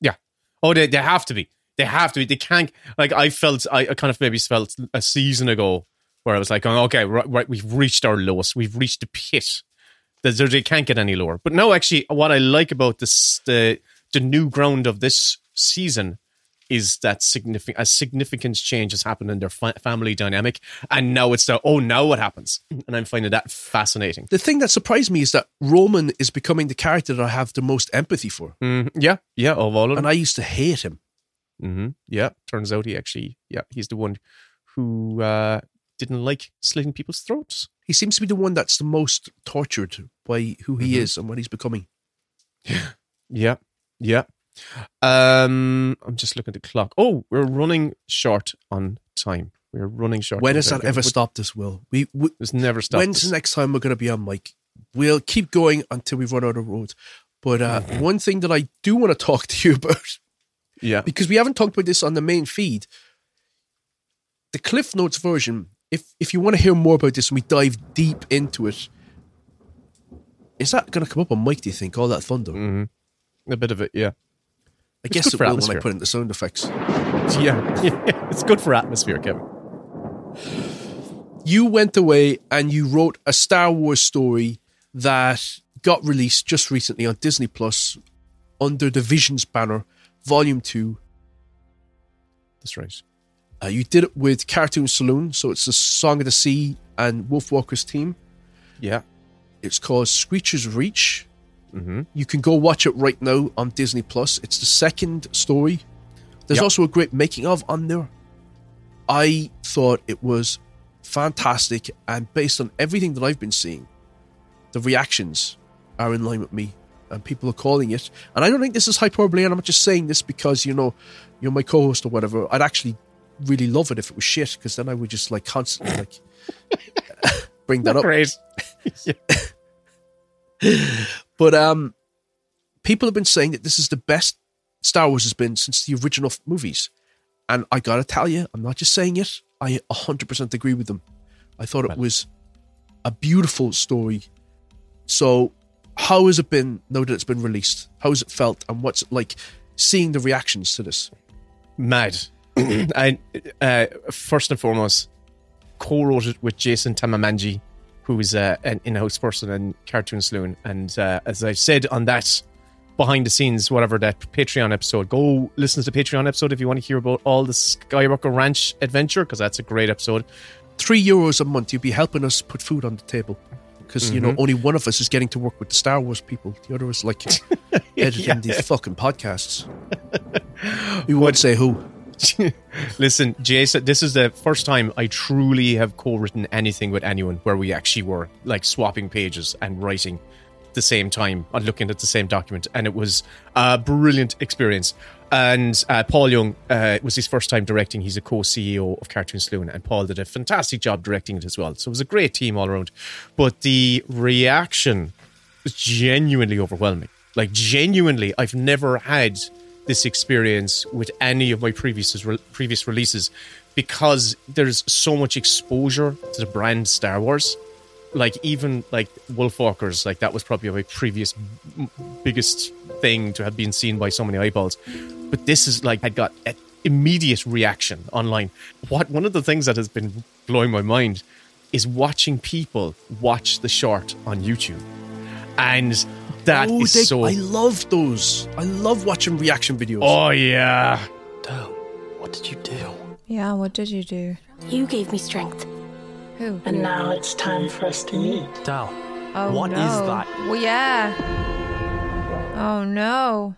Yeah. Oh, they, they have to be. They have to be. They can't. Like I felt, I, I kind of maybe felt a season ago where I was like, oh, okay, right, right, we've reached our lowest. We've reached the pit. They can't get any lower. But no, actually, what I like about this, the the new ground of this season is that significant a significant change has happened in their fa- family dynamic, and now it's the oh now what happens, and I'm finding that fascinating. The thing that surprised me is that Roman is becoming the character that I have the most empathy for. Mhm. Yeah, yeah, of all of them. And I used to hate him. hmm Yeah, turns out he actually, yeah, he's the one who uh, didn't like slitting people's throats. He seems to be the one that's the most tortured by who he Mhm. is and what he's becoming. *laughs* yeah Yeah, yeah. Um, I'm just looking at the clock. Oh, we're running short on time. We're running short. When has that ever stopped us, Will? We, we It's never stopped. When's us. the next time we're going to be on mic? We'll keep going until we run out of road. But uh, Mm-hmm. one thing that I do want to talk *laughs* to you about, Yeah. because we haven't talked about this on the main feed, the Cliff Notes version. If if you want to hear more about this and we dive deep into it, is that going to come up on mic? Do you think all that thunder? Mhm. A bit of it, yeah. I It's guess good it for will when I put in the sound effects. *laughs* Yeah, *laughs* it's good for atmosphere, Kevin. you went away and you wrote a Star Wars story that got released just recently on Disney Plus under the Visions banner Volume 2. That's right. Uh, you did it with Cartoon Saloon, so it's the Song of the Sea and Wolfwalkers team. Yeah. It's called Screecher's Reach. Mm-hmm. You can go watch it right now on Disney Plus. It's the second story. There's Yep. also a great making of on there. I thought it was fantastic, and based on everything that I've been seeing, the reactions are in line with me, and people are calling it. And I don't think this is hyperbole, and I'm not just saying this because you know you're my co-host or whatever. I'd actually really love it if it was shit, because then I would just like constantly like *laughs* bring that up. Great. *laughs* *laughs* But um, people have been saying that this is the best Star Wars has been since the original movies, and I gotta tell you, I'm not just saying it. I 100% agree with them. I thought it was a beautiful story. So, how has it been now that it's been released? How has it felt, and what's it like seeing the reactions to this? Mad. *coughs* I uh, first and foremost co-wrote it with Jason Tammemägi, who is uh, an in-house person in Cartoon Saloon, and uh, as I said on that behind the scenes, whatever that Patreon episode, go listen to the Patreon episode if you want to hear about all the Skywalker Ranch adventure because that's a great episode. Three euros a month, you'd be helping us put food on the table. Because you know, Mhm. only one of us is getting to work with the Star Wars people. The other is like *laughs* editing these fucking podcasts. We would say who. *laughs* Listen, Jason, this is the first time I truly have co-written anything with anyone where we actually were like swapping pages and writing at the same time and looking at the same document, and it was a brilliant experience. And uh, Paul Young uh, was his first time directing. He's a co-CEO of Cartoon Saloon, and Paul did a fantastic job directing it as well. So it was a great team all around. But the reaction was genuinely overwhelming. Like genuinely, I've never had this experience with any of my previous re- previous releases because there's so much exposure to the brand Star Wars. Like even like Wolfwalkers, like that was probably my previous m- biggest thing to have been seen by so many eyeballs. But this is like I got an immediate reaction online. What one of the things that has been blowing my mind is watching people watch the short on YouTube, and that is oh, they, so. I love those. I love watching reaction videos. Oh yeah. What did you do? Yeah, what did you do? You gave me strength. Who? And now it's time for us to meet. Dal. Oh What no. is that? Well, yeah. Oh no.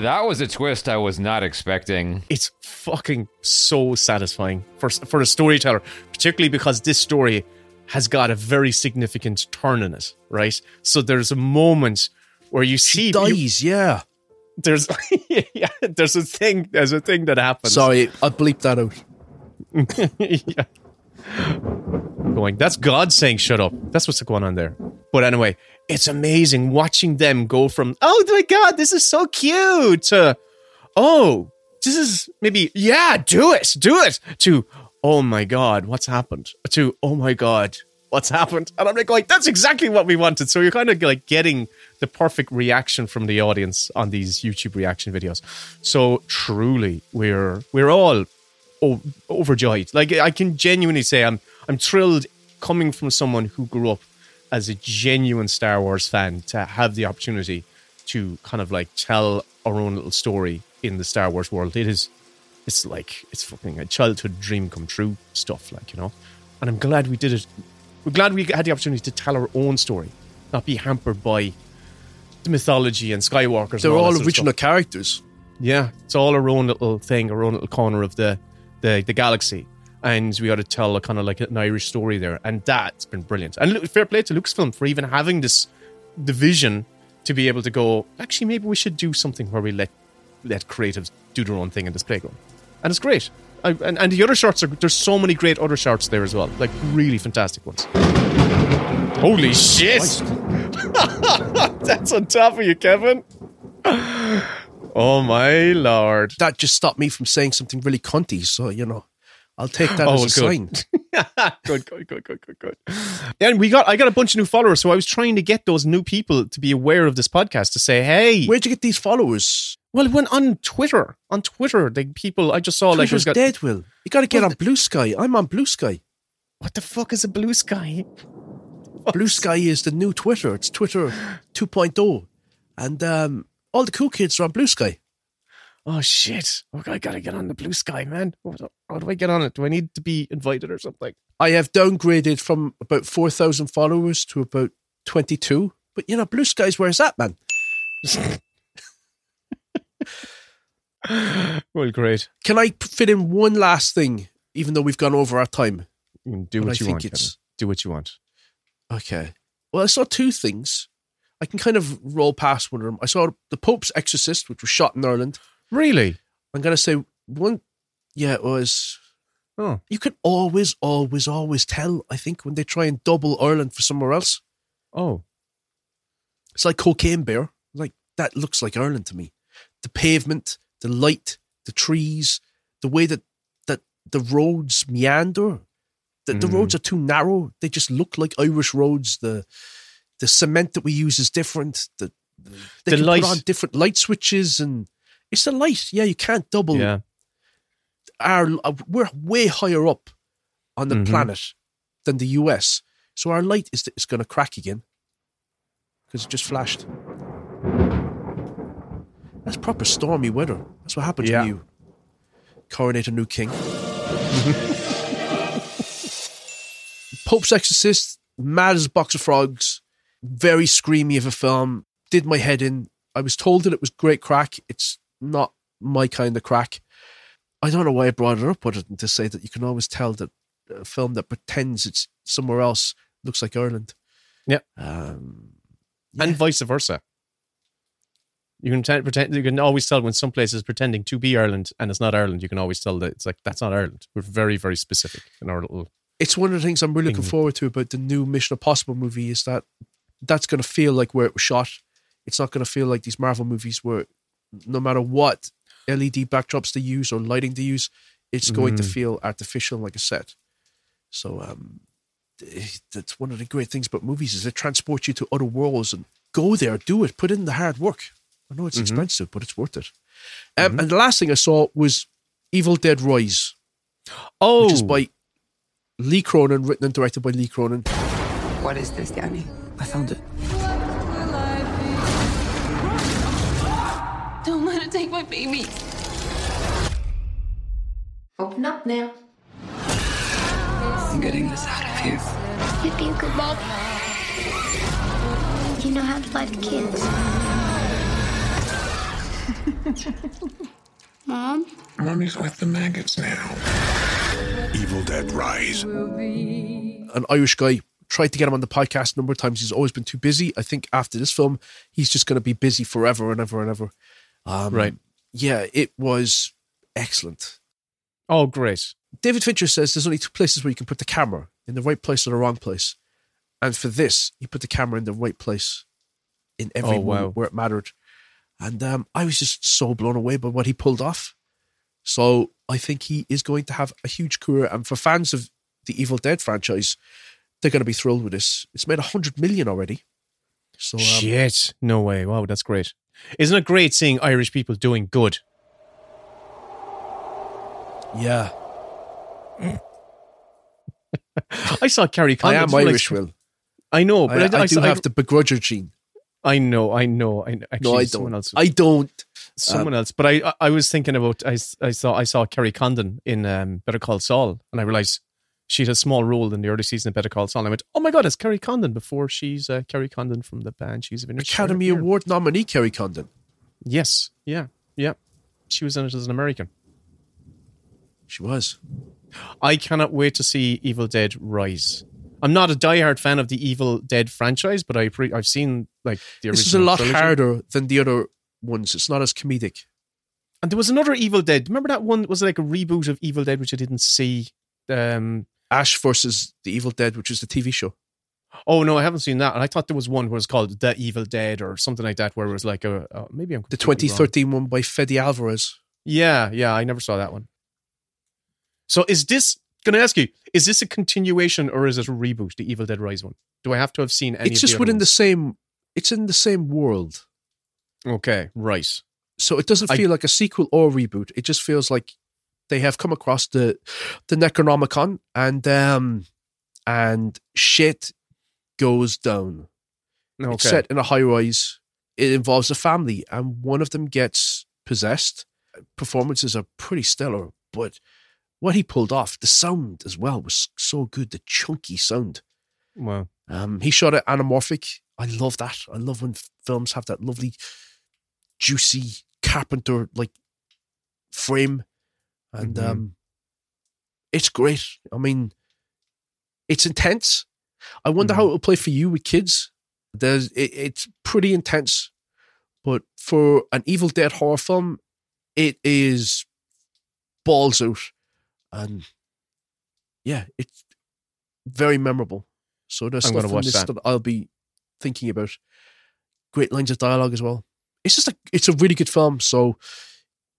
That was a twist I was not expecting. It's fucking so satisfying for for a storyteller, particularly because this story has got a very significant turn in it, right? So there's a moment where you see you- dies, yeah. There's *laughs* yeah, there's a thing there's a thing that happens. Sorry, I bleeped that out. *laughs* yeah. Going, that's God saying shut up. That's what's going on there. But anyway, it's amazing watching them go from, oh my God, this is so cute to, oh, this is maybe, yeah, do it, do it, to, oh my God, what's happened? To, oh my God, what's happened? And I'm like, that's exactly what we wanted. So you're kind of like getting the perfect reaction from the audience on these YouTube reaction videos. So truly, we're, we're all o- overjoyed. Like I can genuinely say I'm I'm thrilled coming from someone who grew up as a genuine Star Wars fan to have the opportunity to kind of like tell our own little story in the Star Wars world. It is it's like it's fucking a childhood dream come true stuff, like, you know. And I'm glad we did it. We're glad we had the opportunity to tell our own story, not be hampered by the mythology and Skywalkers. They're that all of original characters. Yeah, it's all our own little thing, our own little corner of the the, the galaxy, and we got to tell a kind of like an Irish story there, and that's been brilliant. And look, fair play to Lucasfilm for even having this division to be able to go. Actually, maybe we should do something where we let let creatives do their own thing in this playground, and it's great. I, and, and the other shorts are there's so many great other shorts there as well, like really fantastic ones. Holy shit! *laughs* That's on top of you, Kevin. Oh my lord! That just stopped me from saying something really cunty. So you know, I'll take that Oh, as a good. sign. *laughs* good, good, good, good, good, good. And we got I got a bunch of new followers, so I was trying to get those new people to be aware of this podcast to say, hey, where'd you get these followers? Well, it went on Twitter. On Twitter, the people I just saw like Twitter's got, dead. Will you got to get on Blue Sky? I'm on Blue Sky. What the fuck is a blue sky? *laughs* Blue Sky is the new Twitter. It's Twitter 2.0. And um, all the cool kids are on Blue Sky. Oh shit! okay, I gotta get on the blue sky, man. How do I get on it? Do I need to be invited or something? I have downgraded from about 4,000 followers to about 22. But, you know, Blue skies, where's that, man? *laughs* well, great. Can I fit in one last thing, even though we've gone over our time? You can do what I you think want. it's- Kevin. Do what you want. Okay. Well, I saw two things. I can kind of roll past one of them. I saw The Pope's Exorcist, which was shot in Ireland. Really? I'm going to say one, yeah, it was. Oh. You can always, always, always tell, I think, when they try and double Ireland for somewhere else. Oh. It's like Cocaine Bear. Like, that looks like Ireland to me. The pavement, the light, the trees, the way that, that the roads meander. The, the Mm. roads are too narrow. They just look like Irish roads. The the cement that we use is different. The, they The can light- put on different light switches and it's the light. Yeah, you can't double Yeah. our uh, we're way higher up on the Mhm. planet than the US. So our light is is going to crack again because it just flashed. That's proper stormy weather. That's what happens Yeah. when you coronate a new king. *laughs* Pope's Exorcist, mad as a box of frogs, very screamy of a film. Did my head in. I was told that it was great crack. It's not my kind of crack. I don't know why I brought it up other than to say that you can always tell that a film that pretends it's somewhere else looks like Ireland. Yeah. Um, And vice versa. You can pretend, pretend. You can always tell when some place is pretending to be Ireland and it's not Ireland. You can always tell that it's like that's not Ireland. We're very, very specific in our little. it's one of the things I'm really looking forward to about the new Mission Impossible movie is that that's going to feel like where it was shot. It's not going to feel like these Marvel movies where no matter what LED backdrops they use or lighting they use, it's going to Mm. feel artificial like a set. So um, that's one of the great things about movies is they transport you to other worlds and go there, do it, put in the hard work. I know it's Mhm. expensive, but it's worth it. Um, And the last thing I saw was Evil Dead Rise. Oh, which is by Lee Cronin, written and directed by Lee Cronin. What is this, Danny? I found it. Baby. Open up now. I'm getting this out of here. You'd be a good mom. You know how to like kids. *laughs* Mom? Mommy's with the maggots now. Evil Dead Rise. An Irish guy tried to get him on the podcast a number of times. He's always been too busy. I think after this film, he's just going to be busy forever and ever and ever. Um, Right. Yeah, it was excellent. Oh, great. David Fincher says there's only two places where you can put the camera in the right place or the wrong place. And for this, he put the camera in the right place in every Oh, wow. where it mattered. And um, I was just so blown away by what he pulled off. So I think he is going to have a huge career. And for fans of the Evil Dead franchise, they're going to be thrilled with this. It's made 100 million already. So um, Shit. No way. Wow, that's great. Isn't it great seeing Irish people doing good? yeah, *laughs* I saw Carrie I am for like- Irish, Will. I know, but I, I, I do saw- have the begrudger gene. I know, I know. I actually No, I someone don't. else. I don't. someone Um, else. But I, I- I was thinking about. I, I saw, I saw Kerry Condon in um, Better Call Saul, and I realized she had a small role in the early season of Better Call Saul. And I went, oh my god, it's Kerry Condon before she's uh, Kerry Condon from the band. She's an Academy Award nominee Kerry Condon. Yes, yeah, yeah. She was in it as an American. She was. I cannot wait to see Evil Dead Rise. I'm not a diehard fan of the Evil Dead franchise, but I pre- I've seen like the original. This is a lot trilogy. harder than the other ones. It's not as comedic. And there was another Evil Dead. Remember that one was like a reboot of Evil Dead, which I didn't see. Um, Ash versus the Evil Dead, which is the TV show. oh no, I haven't seen that. And I thought there was one where it was called The Evil Dead or something like that, where it was like a uh, maybe I'm The completely wrong. 2013 one by Fede Alvarez. Yeah, yeah, I never saw that one. So is this? Can I ask you? Is this a continuation or is it a reboot? The Evil Dead Rise one. Do I have to have seen any? it's of just the within the same. It's in the same world, Okay, right. so it doesn't I- feel like a sequel or reboot. It just feels like they have come across the the Necronomicon and um and shit goes down. It's set in a high rise. It involves a family, and one of them gets possessed. Performances are pretty stellar, but what he pulled off, the sound as well was so good. The chunky sound. Wow. Um, he shot it anamorphic. I love that. I love when films have that lovely, juicy Carpenter like frame, and Mhm. um, it's great. I mean, it's intense. I wonder how it will play for you with kids. There's it, it's pretty intense, but for an Evil Dead horror film, it is balls out, and yeah, it's very memorable. So there's I'm stuff in this that. that I'll be thinking about. Great lines of dialogue as well. It's just a it's a really good film. So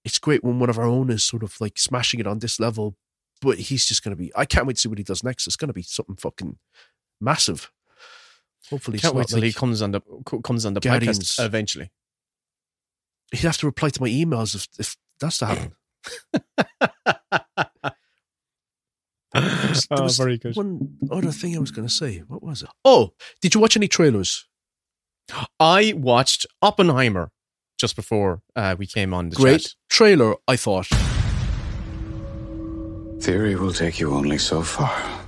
it's great when one of our own is sort of like smashing it on this level. But he's just going to be. I can't wait to see what he does next. It's going to be something fucking massive. Hopefully, Can't wait till he comes under comes under Guardians. podcast eventually. he'd have to reply to my emails if, if that's to happen. There was- there *laughs* Oh, very good. One other thing I was going to say. What was it? Oh, did you watch any trailers? *gasps* I watched Oppenheimer just before uh, we came on the Great chat. trailer, I thought. Theory will take you only so far.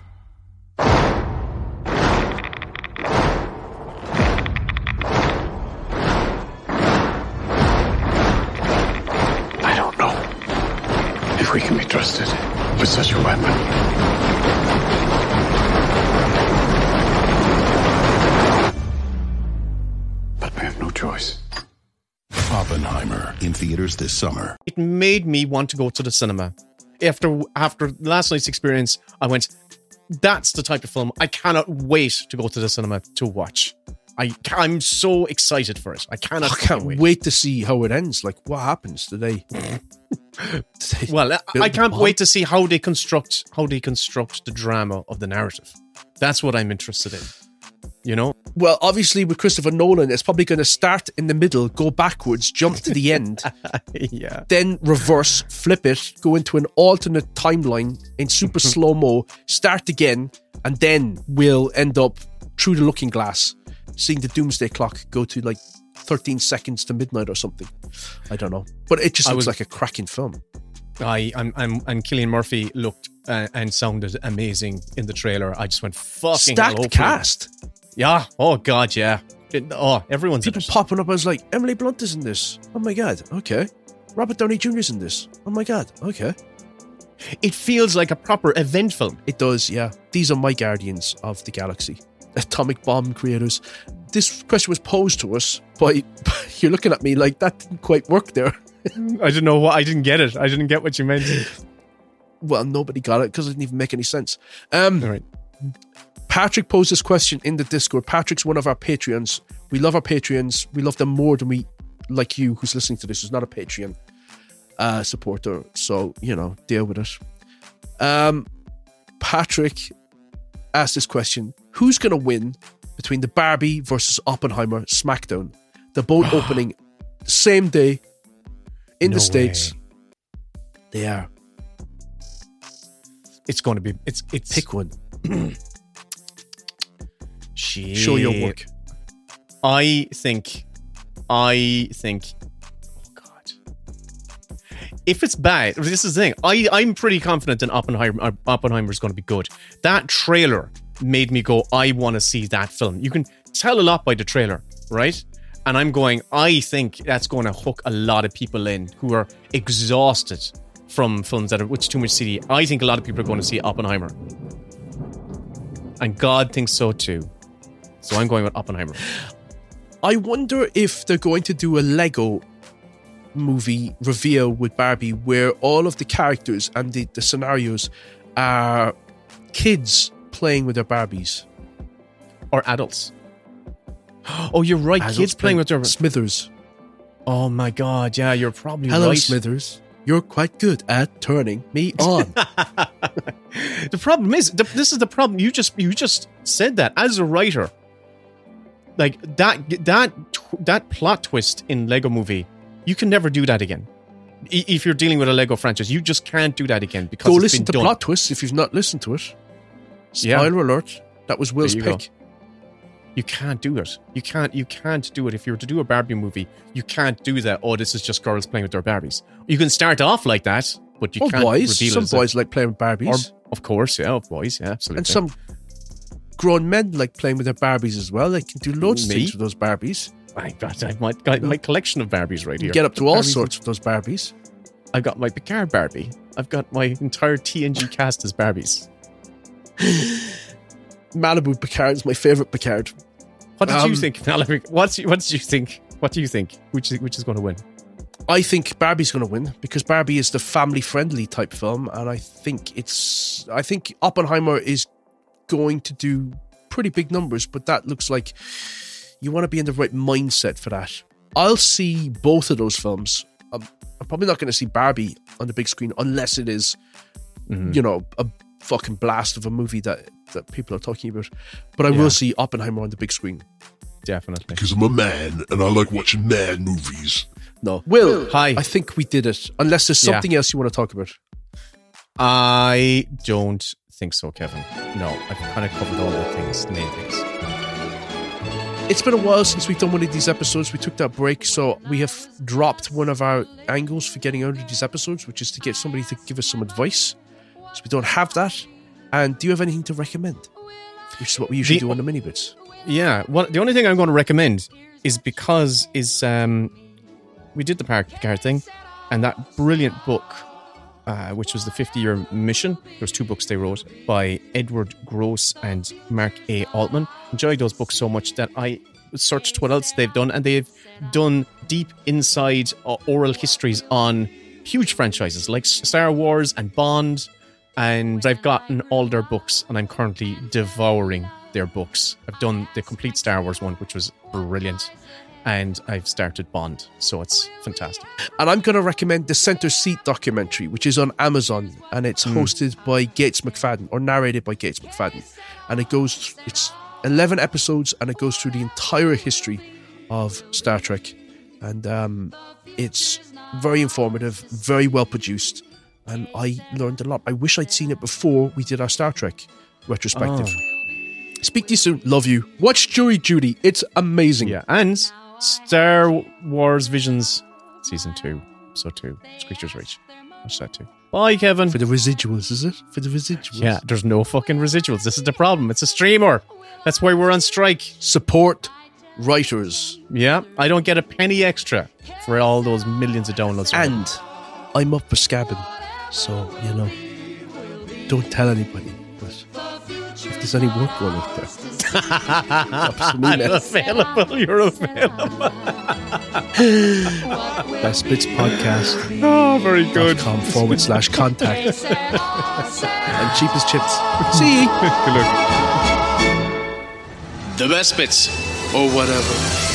Summer. It made me want to go to the cinema. After after last night's experience, I went. That's the type of film I cannot wait to go to the cinema to watch. I I'm so excited for it. I cannot. I can't fucking wait. to see how it ends. Like, what happens today? *laughs* Well, I- build I the can't wait to see how they construct how they construct the drama of the narrative. That's what I'm interested in. You know, Well, obviously, with Christopher Nolan, it's probably going to start in the middle, go backwards, jump to the *laughs* end, yeah. then reverse, flip it, go into an alternate timeline in super *laughs* slow mo, start again, and then we'll end up through the looking glass, seeing the doomsday clock go to like 13 seconds to midnight or something. I don't know. But it just I looks was- like a cracking film. I I'm, I'm and Cillian Murphy looked uh, and sounded amazing in the trailer. I just went fucking Stacked cast. Yeah. Oh god, yeah. It- oh, everyone's People popping up. I was like, Emily Blunt is in this. Oh my God. Okay. Robert Downey Jr. is in this. Oh my God. Okay. It feels like a proper event film. It does, yeah. These are my guardians of the galaxy. Atomic bomb creators. This question was posed to us but *laughs* you're looking at me like that didn't quite work there. I didn't know what I didn't get it. I didn't get what you meant. Well, nobody got it because it didn't even make any sense. Um, All right. Patrick posed this question in the Discord. Patrick's one of our Patreons. We love our Patreons. We love them more than we like you who's listening to this, who's not a Patreon uh, supporter. So, you know, deal with it. Um, Patrick asked this question Who's going to win between the Barbie versus Oppenheimer SmackDown? They're both *gasps* opening same day in No the States. way. They are. It's going to be. It's it's. Pick one. *clears throat* Shit. Show your work. I think. I think. Oh God. If it's bad, this is the thing. I I'm pretty confident in Oppenheimer. uh, Oppenheimer is going to be good. That trailer made me go. I want to see that film. You can tell a lot by the trailer, right? And I'm going. I think that's going to hook a lot of people in who are exhausted from films that are which too much CD. I think a lot of people are going to see Oppenheimer, and God thinks so too. So I'm going with Oppenheimer. I wonder if they're going to do a Lego movie reveal with Barbie where all of the characters and the, the scenarios are kids playing with their Barbies. Or adults. *gasps* Oh, you're right. Kids playing with their. Smithers. Oh my God! Yeah, you're probably Hello, right. Smithers. You're quite good at turning me *laughs* on. The problem is, this is the problem. You just you just said that as a writer. Like that that that plot twist in Lego Movie, you can never do that again. If you're dealing with a Lego franchise, you just can't do that again because Go it's listen to done. plot twists if you've not listened to it. Yeah. Spoiler alert. That was Will's pick. go. You can't do it. You can't. You can't do it. If you were to do a Barbie movie, you can't do that. Oh, this is just girls playing with their Barbies. You can start off like that, but you Oh, can't. boys. reveal it Some as a- boys like playing with Barbies. Or, of course, yeah, boys, yeah, absolutely. and some grown men like playing with their Barbies as well. They can do loads of things with those Barbies. I got, I might got my collection of Barbies right You here. get up to all Barbies- sorts with those Barbies. I've got my Picard Barbie. I've got my entire TNG cast as Barbies. *laughs* Malibu Picard is my favorite Picard. What did you Um, think, Valerie? What's what did you think? What do you think? Which is, which is going to win? I think Barbie's going to win because Barbie is the family-friendly type film, and I think it's. I think Oppenheimer is going to do pretty big numbers, but that looks like you want to be in the right mindset for that. I'll see both of those films. I'm, I'm probably not going to see Barbie on the big screen unless it is, Mm-hmm. you know, a fucking blast of a movie that that people are talking about. But I Yeah. will see Oppenheimer on the big screen. Definitely. Because I'm a man and I like watching man movies. No, Will. Hi. I think we did it. Unless there's Yeah. something else you want to talk about. I don't think so, Kevin. No, I've kind of covered all the things, the main things. It's been a while since we've done one of these episodes. We took that break, so we have dropped one of our angles for getting out of these episodes, which is to get somebody to give us some advice. So we don't have that. And do you have anything to recommend? Which is what we usually The- do on the mini bits. Yeah, well, the only thing I'm going to recommend is because is um, we did the Park Picard thing, and that brilliant book, uh, which was the 50 year mission. There was two books they wrote by Edward Gross and Mark A. Altman. Enjoyed those books so much that I searched what else they've done, and they've done deep inside uh, oral histories on huge franchises like Star Wars and Bond. And I've gotten all their books, and I'm currently devouring their books. I've done the complete Star Wars one, which was brilliant, and I've started Bond, so it's fantastic. And I'm going to recommend the Center Seat documentary, which is on Amazon, and it's Hmm. hosted by Gates McFadden or narrated by Gates McFadden, and it goes. It's 11 episodes, and it goes through the entire history of Star Trek, and um, it's very informative, very well produced, and I learned a lot. I wish I'd seen it before we did our Star Trek retrospective. Oh. Speak to you soon. Love you. Watch Jury Duty. It's amazing. Yeah, and Star Wars Visions season two, episode two, Screecher's Reach. Watch that too. Bye, Kevin. For the residuals, is it? For the residuals. Yeah, there's no fucking residuals. This is the problem. It's a streamer. That's why we're on strike. Support writers. Yeah, I don't get a penny extra for all those millions of downloads. And I'm up for scabbing. So, you know, don't tell anybody. But if there's any work going out there, drop us an I'm email. available. You're available. *laughs* Best Bits Podcast. Oh, very good. Com forward slash contact. and cheapest chips. See ye. *laughs* Good luck. The best bits. Or whatever.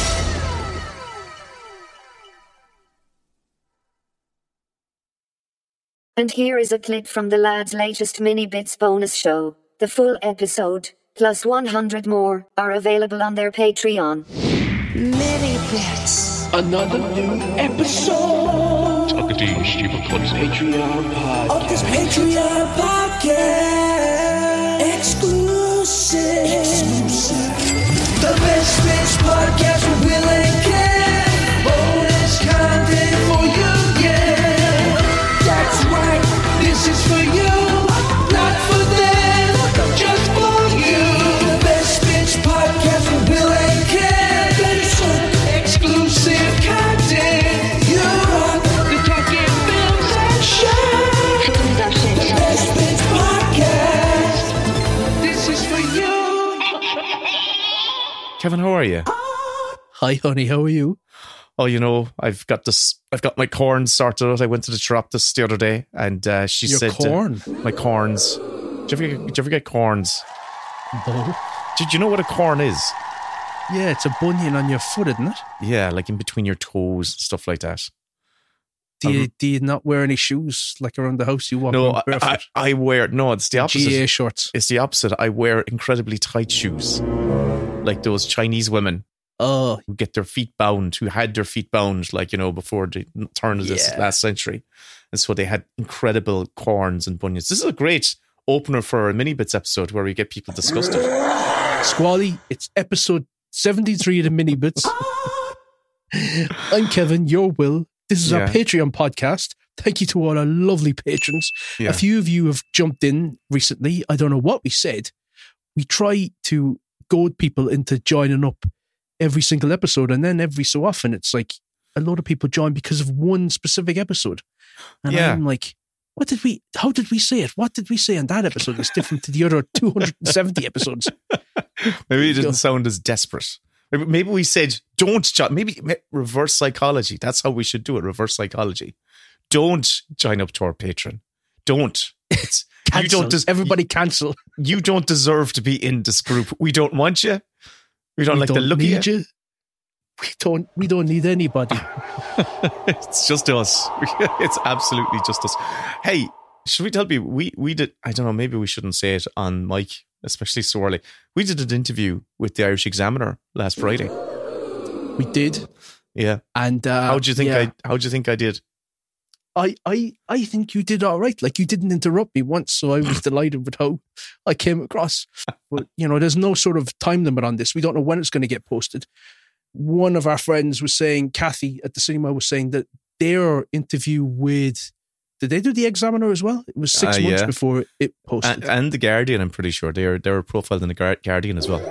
And here is a clip from the lad's latest mini bits bonus show. The full episode, plus 100 more, are available on their Patreon. Mini bits. Another new episode. Talking to you, stupid clumsy. Patreon podcast. Of this Patreon podcast. Exclusive. Exclusive. The best bits podcast Kevin, how are you? Hi, honey. How are you? Oh, you know, I've got this. I've got my corns sorted out. I went to the chiropodist the other day, and uh, she Your said, uh, corn? "My corns." Did you ever get, did you ever get corns? No. Did you know what a corn is? Yeah, it's a bunion on your foot, isn't it? Yeah, like in between your toes, stuff like that. Do you, Um, do you not wear any shoes like around the house? You walk No, I? I wear no. It's the opposite. GA shorts. It's the opposite. I wear incredibly tight shoes, like those Chinese women Oh, who get their feet bound, who had their feet bound, like you know, before the turn of this Yeah. last century, and so they had incredible corns and bunions. This is a great opener for a mini bits episode where we get people disgusted. Squally, it's episode 73 of the Mini Bits. I'm Kevin, your Will. This is our Patreon podcast. Thank you to all our lovely patrons. Yeah. A few of you have jumped in recently. I don't know what we said. We try to goad people into joining up every single episode, and then every so often it's like a lot of people join because of one specific episode. And Yeah. I'm like, what did we, how did we say it? What did we say on that episode that's different to the other *laughs* 270 episodes? *laughs* Maybe it didn't sound as desperate. Maybe- Maybe we said, don't join. Maybe reverse psychology. That's how we should do it. Reverse psychology. Don't join up to our Patreon. Don't. It's, you don't. Des- Everybody cancel. *laughs* you don't deserve to be in this group. We don't want you. We don't We like the look of you. you. We don't, we don't need anybody. *laughs* It's just us. *laughs* It's absolutely just us. Hey, should we tell you? We we did. I don't know. Maybe we shouldn't say it on mic, especially so early. We did an interview with the Irish Examiner last Friday. We did. Yeah. And uh, How do you think yeah. I? How do you think I did? I, I, I think you did all right. Like you didn't interrupt me once, so I was *laughs* delighted with how I came across. But you know, there's no sort of time limit on this. We don't know when it's going to get posted. One of our friends was saying, Kathy at the cinema was saying that their interview with, did they do the Examiner as well? It was six Uh, months yeah. before it posted. And, and the Guardian, I'm pretty sure they are they were profiled in the Guar- Guardian as well.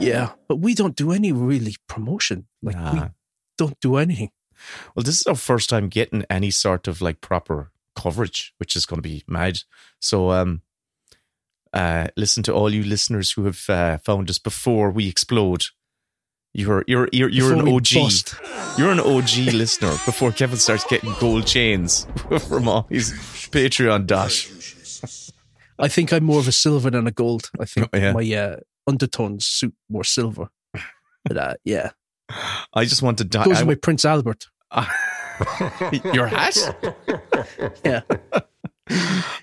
yeah, but we don't do any really promotion. Like we don't do anything. Well, this is our first time getting any sort of like proper coverage, which is going to be mad. So, um, uh, listen to all you listeners who have uh, found us before we explode. You're you're you're, you're an OG. bust. You're an OG listener before Kevin starts getting gold chains *laughs* from all his Patreon dash. I think I'm more of a silver than a gold. I think Oh, yeah. my uh, undertones suit more silver. But uh, yeah, I just want to die. goes I- with my Prince Albert. *laughs* your hat? *laughs* Yeah.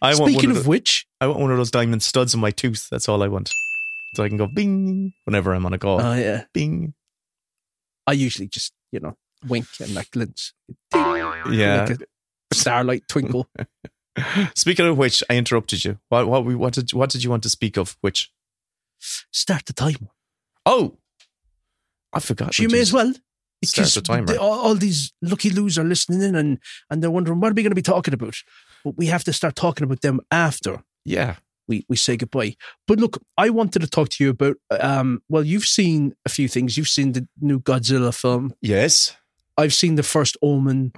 I Speaking of the- which, I want one of those diamond studs in my tooth. That's all I want. So I can go bing whenever I'm on a call. oh yeah, bing. I usually just you know wink and that glints. Yeah. like starlight twinkle. *laughs* Speaking of which, I interrupted you. What what we what did what did you want to speak of? Which? Start the timer. Oh, I forgot. You may as well. Because the timer. they- all, all these lucky loos are listening in and, and they're wondering what are we going to be talking about. But we have to start talking about them after Yeah. we, we say goodbye. But look, I wanted to talk to you about. Um, well, you've seen a few things. You've seen the new Godzilla film. Yes. I've seen the first Omen.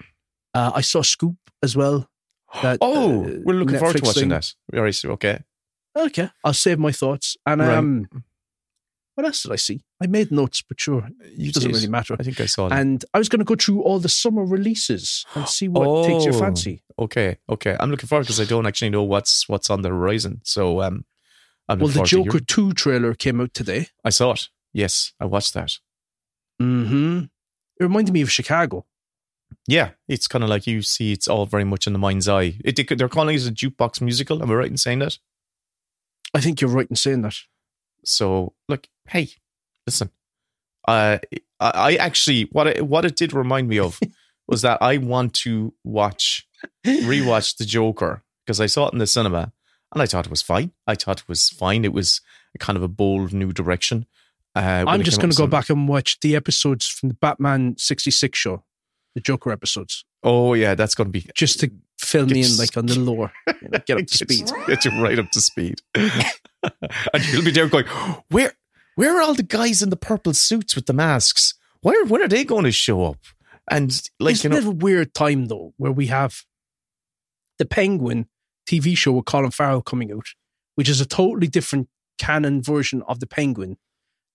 Uh, I saw Scoop as well. That, *gasps* Oh, uh, we're looking forward to watching thing. that. All right. so- Okay. Okay, I'll save my thoughts. And Right. um, what else did I see? I made notes, but sure, You it doesn't did. really matter. I think I saw that. And I was going to go through all the summer releases and see what takes your Oh, fancy. Okay. Okay. I'm looking forward because I don't actually know what's what's on the horizon. So um, I'm Well, the Joker 2 trailer came out today. I saw it. Yes, I watched that. hmm It reminded me of Chicago. Yeah, it's kind of like you see. It's all very much in the mind's eye. It, they- they're calling it a jukebox musical. Am I right in saying that? I think you're right in saying that. So, look, hey, listen. Uh, I, I actually what it, what it did remind me of *laughs* was that I want to watch rewatch the Joker because I saw it in the cinema and I thought it was fine. I thought it was fine. It was kind of a bold new direction. Uh, I'm just going to go in back and watch the episodes from the Batman 66 show, the Joker episodes, Oh yeah, that's going to be just to fill me in like on the lore, you know, get up to *laughs* speed. Get you right up to speed. *laughs* and you'll be there going, where where are all the guys in the purple suits with the masks? Where when are they going to show up? And like Isn't you know, a weird time though, where we have the Penguin TV show with Colin Farrell coming out, which is a totally different canon version of the Penguin.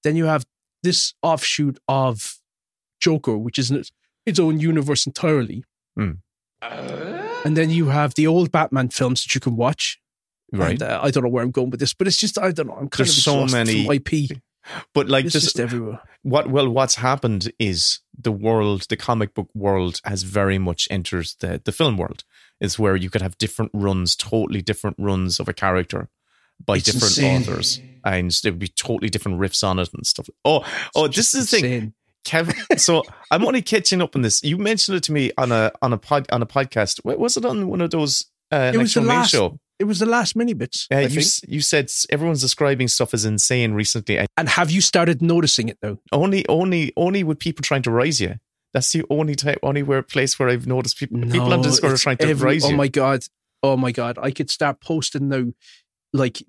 Then you have this offshoot of Joker, which is its- its own universe entirely. Hmm. And then you have the old Batman films that you can watch. Right. And, uh, I don't know where I'm going with this, but it's just I don't know. I'm kind There's of so many- IP. But like It's just everywhere. what well, what's happened is the world, the comic book world, has very much entered the the film world. Is where you could have different runs, totally different runs of a character by It's different insane. authors, and there would be totally different riffs on it and stuff. Oh, oh, this is the thing. Kevin, so *laughs* I'm only catching up on this. You mentioned it to me on a on a pod on a podcast. Wa- Was it on one of those uh, It was the last- show? It was the last mini bits. Uh, you s- you said everyone's describing stuff as insane recently. I- And have you started noticing it though? Only, only, only with people trying to rise you. That's the only type, only where place where I've noticed people, people on No, Discord are trying to every- rise Oh my god! Oh my god! I could start posting now, like,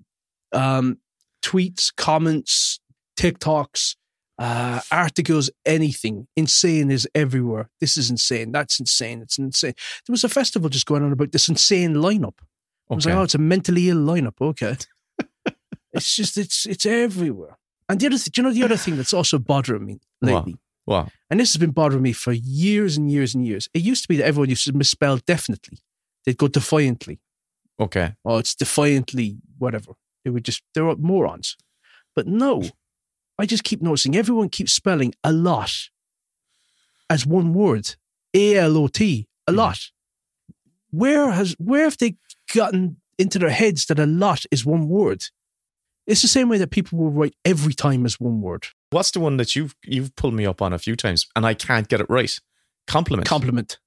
um, tweets, comments, TikToks, uh, articles, anything. Insane is everywhere. This is insane. That's insane. It's insane. There was a festival just going on about this insane lineup. I was like, oh, it's a mentally ill lineup. Okay, *laughs* it's just it's it's everywhere. And the other, th- do you know the other thing that's also bothering me lately? What? And this has been bothering me for years and years and years. It used to be that everyone used to misspell definitely. They'd go defiantly. Okay. Oh, it's defiantly whatever. They were just they were morons. But no, I just keep noticing everyone keeps spelling a lot as one word. A L O T. A hmm. lot. Where has where have they gotten into their heads that a lot is one word? It's the same way that people will write every time as one word. What's the one that you've you've pulled me up on a few times and I can't get it right? Compliment. Compliment.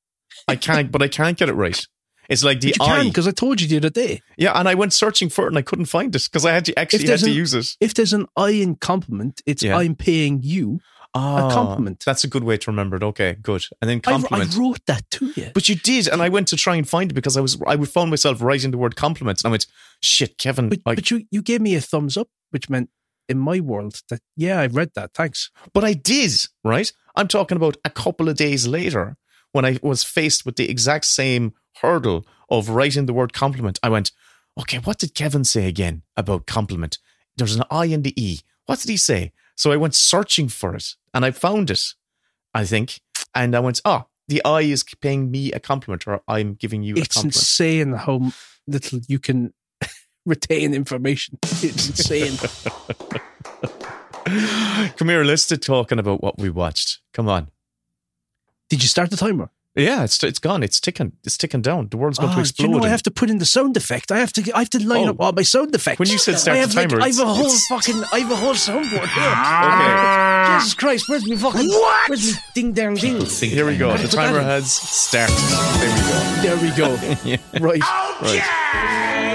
I can't, but I can't get it right. It's like the I. can because I told you the other day. Yeah, and I went searching for it and I couldn't find it because I had to actually had there's to an- use it. If there's an I in compliment, it's Yeah. I'm paying you Ah, a compliment. That's a good way to remember it. Okay, good. And then I, I wrote that to you. but you did, and I went to try and find it because I was I found myself writing the word compliments, and I went, "Shit, Kevin." But, like, but you, you gave me a thumbs up, which meant in my world that, yeah, I read that. Thanks. But I did, right? I'm talking about a couple of days later when I was faced with the exact same hurdle of writing the word compliment. I went, okay, what did Kevin say again about compliment? There's an I and the E. What did he say? So I went searching for it and I found it, I think. And I went, oh, the eye is paying me a compliment or I'm giving you a It's insane how little you can *laughs* retain information. It's insane. *laughs* Come here, let's start talking about what we watched. Come on. Did you start the timer? Yeah, it's it's gone. It's ticking. It's ticking down. The world's going Ah, to explode. you know I have to put in the sound effect? I have to. I have to line Oh. up all my sound effects. When you said start I the have like- timer, I have a whole it's- fucking. I have a whole soundboard here. Jesus Christ! Where's me fucking? What? Where's me ding dang ding? Here we go. The timer has started. There we go. There we go. *laughs* Yeah. Right. Right.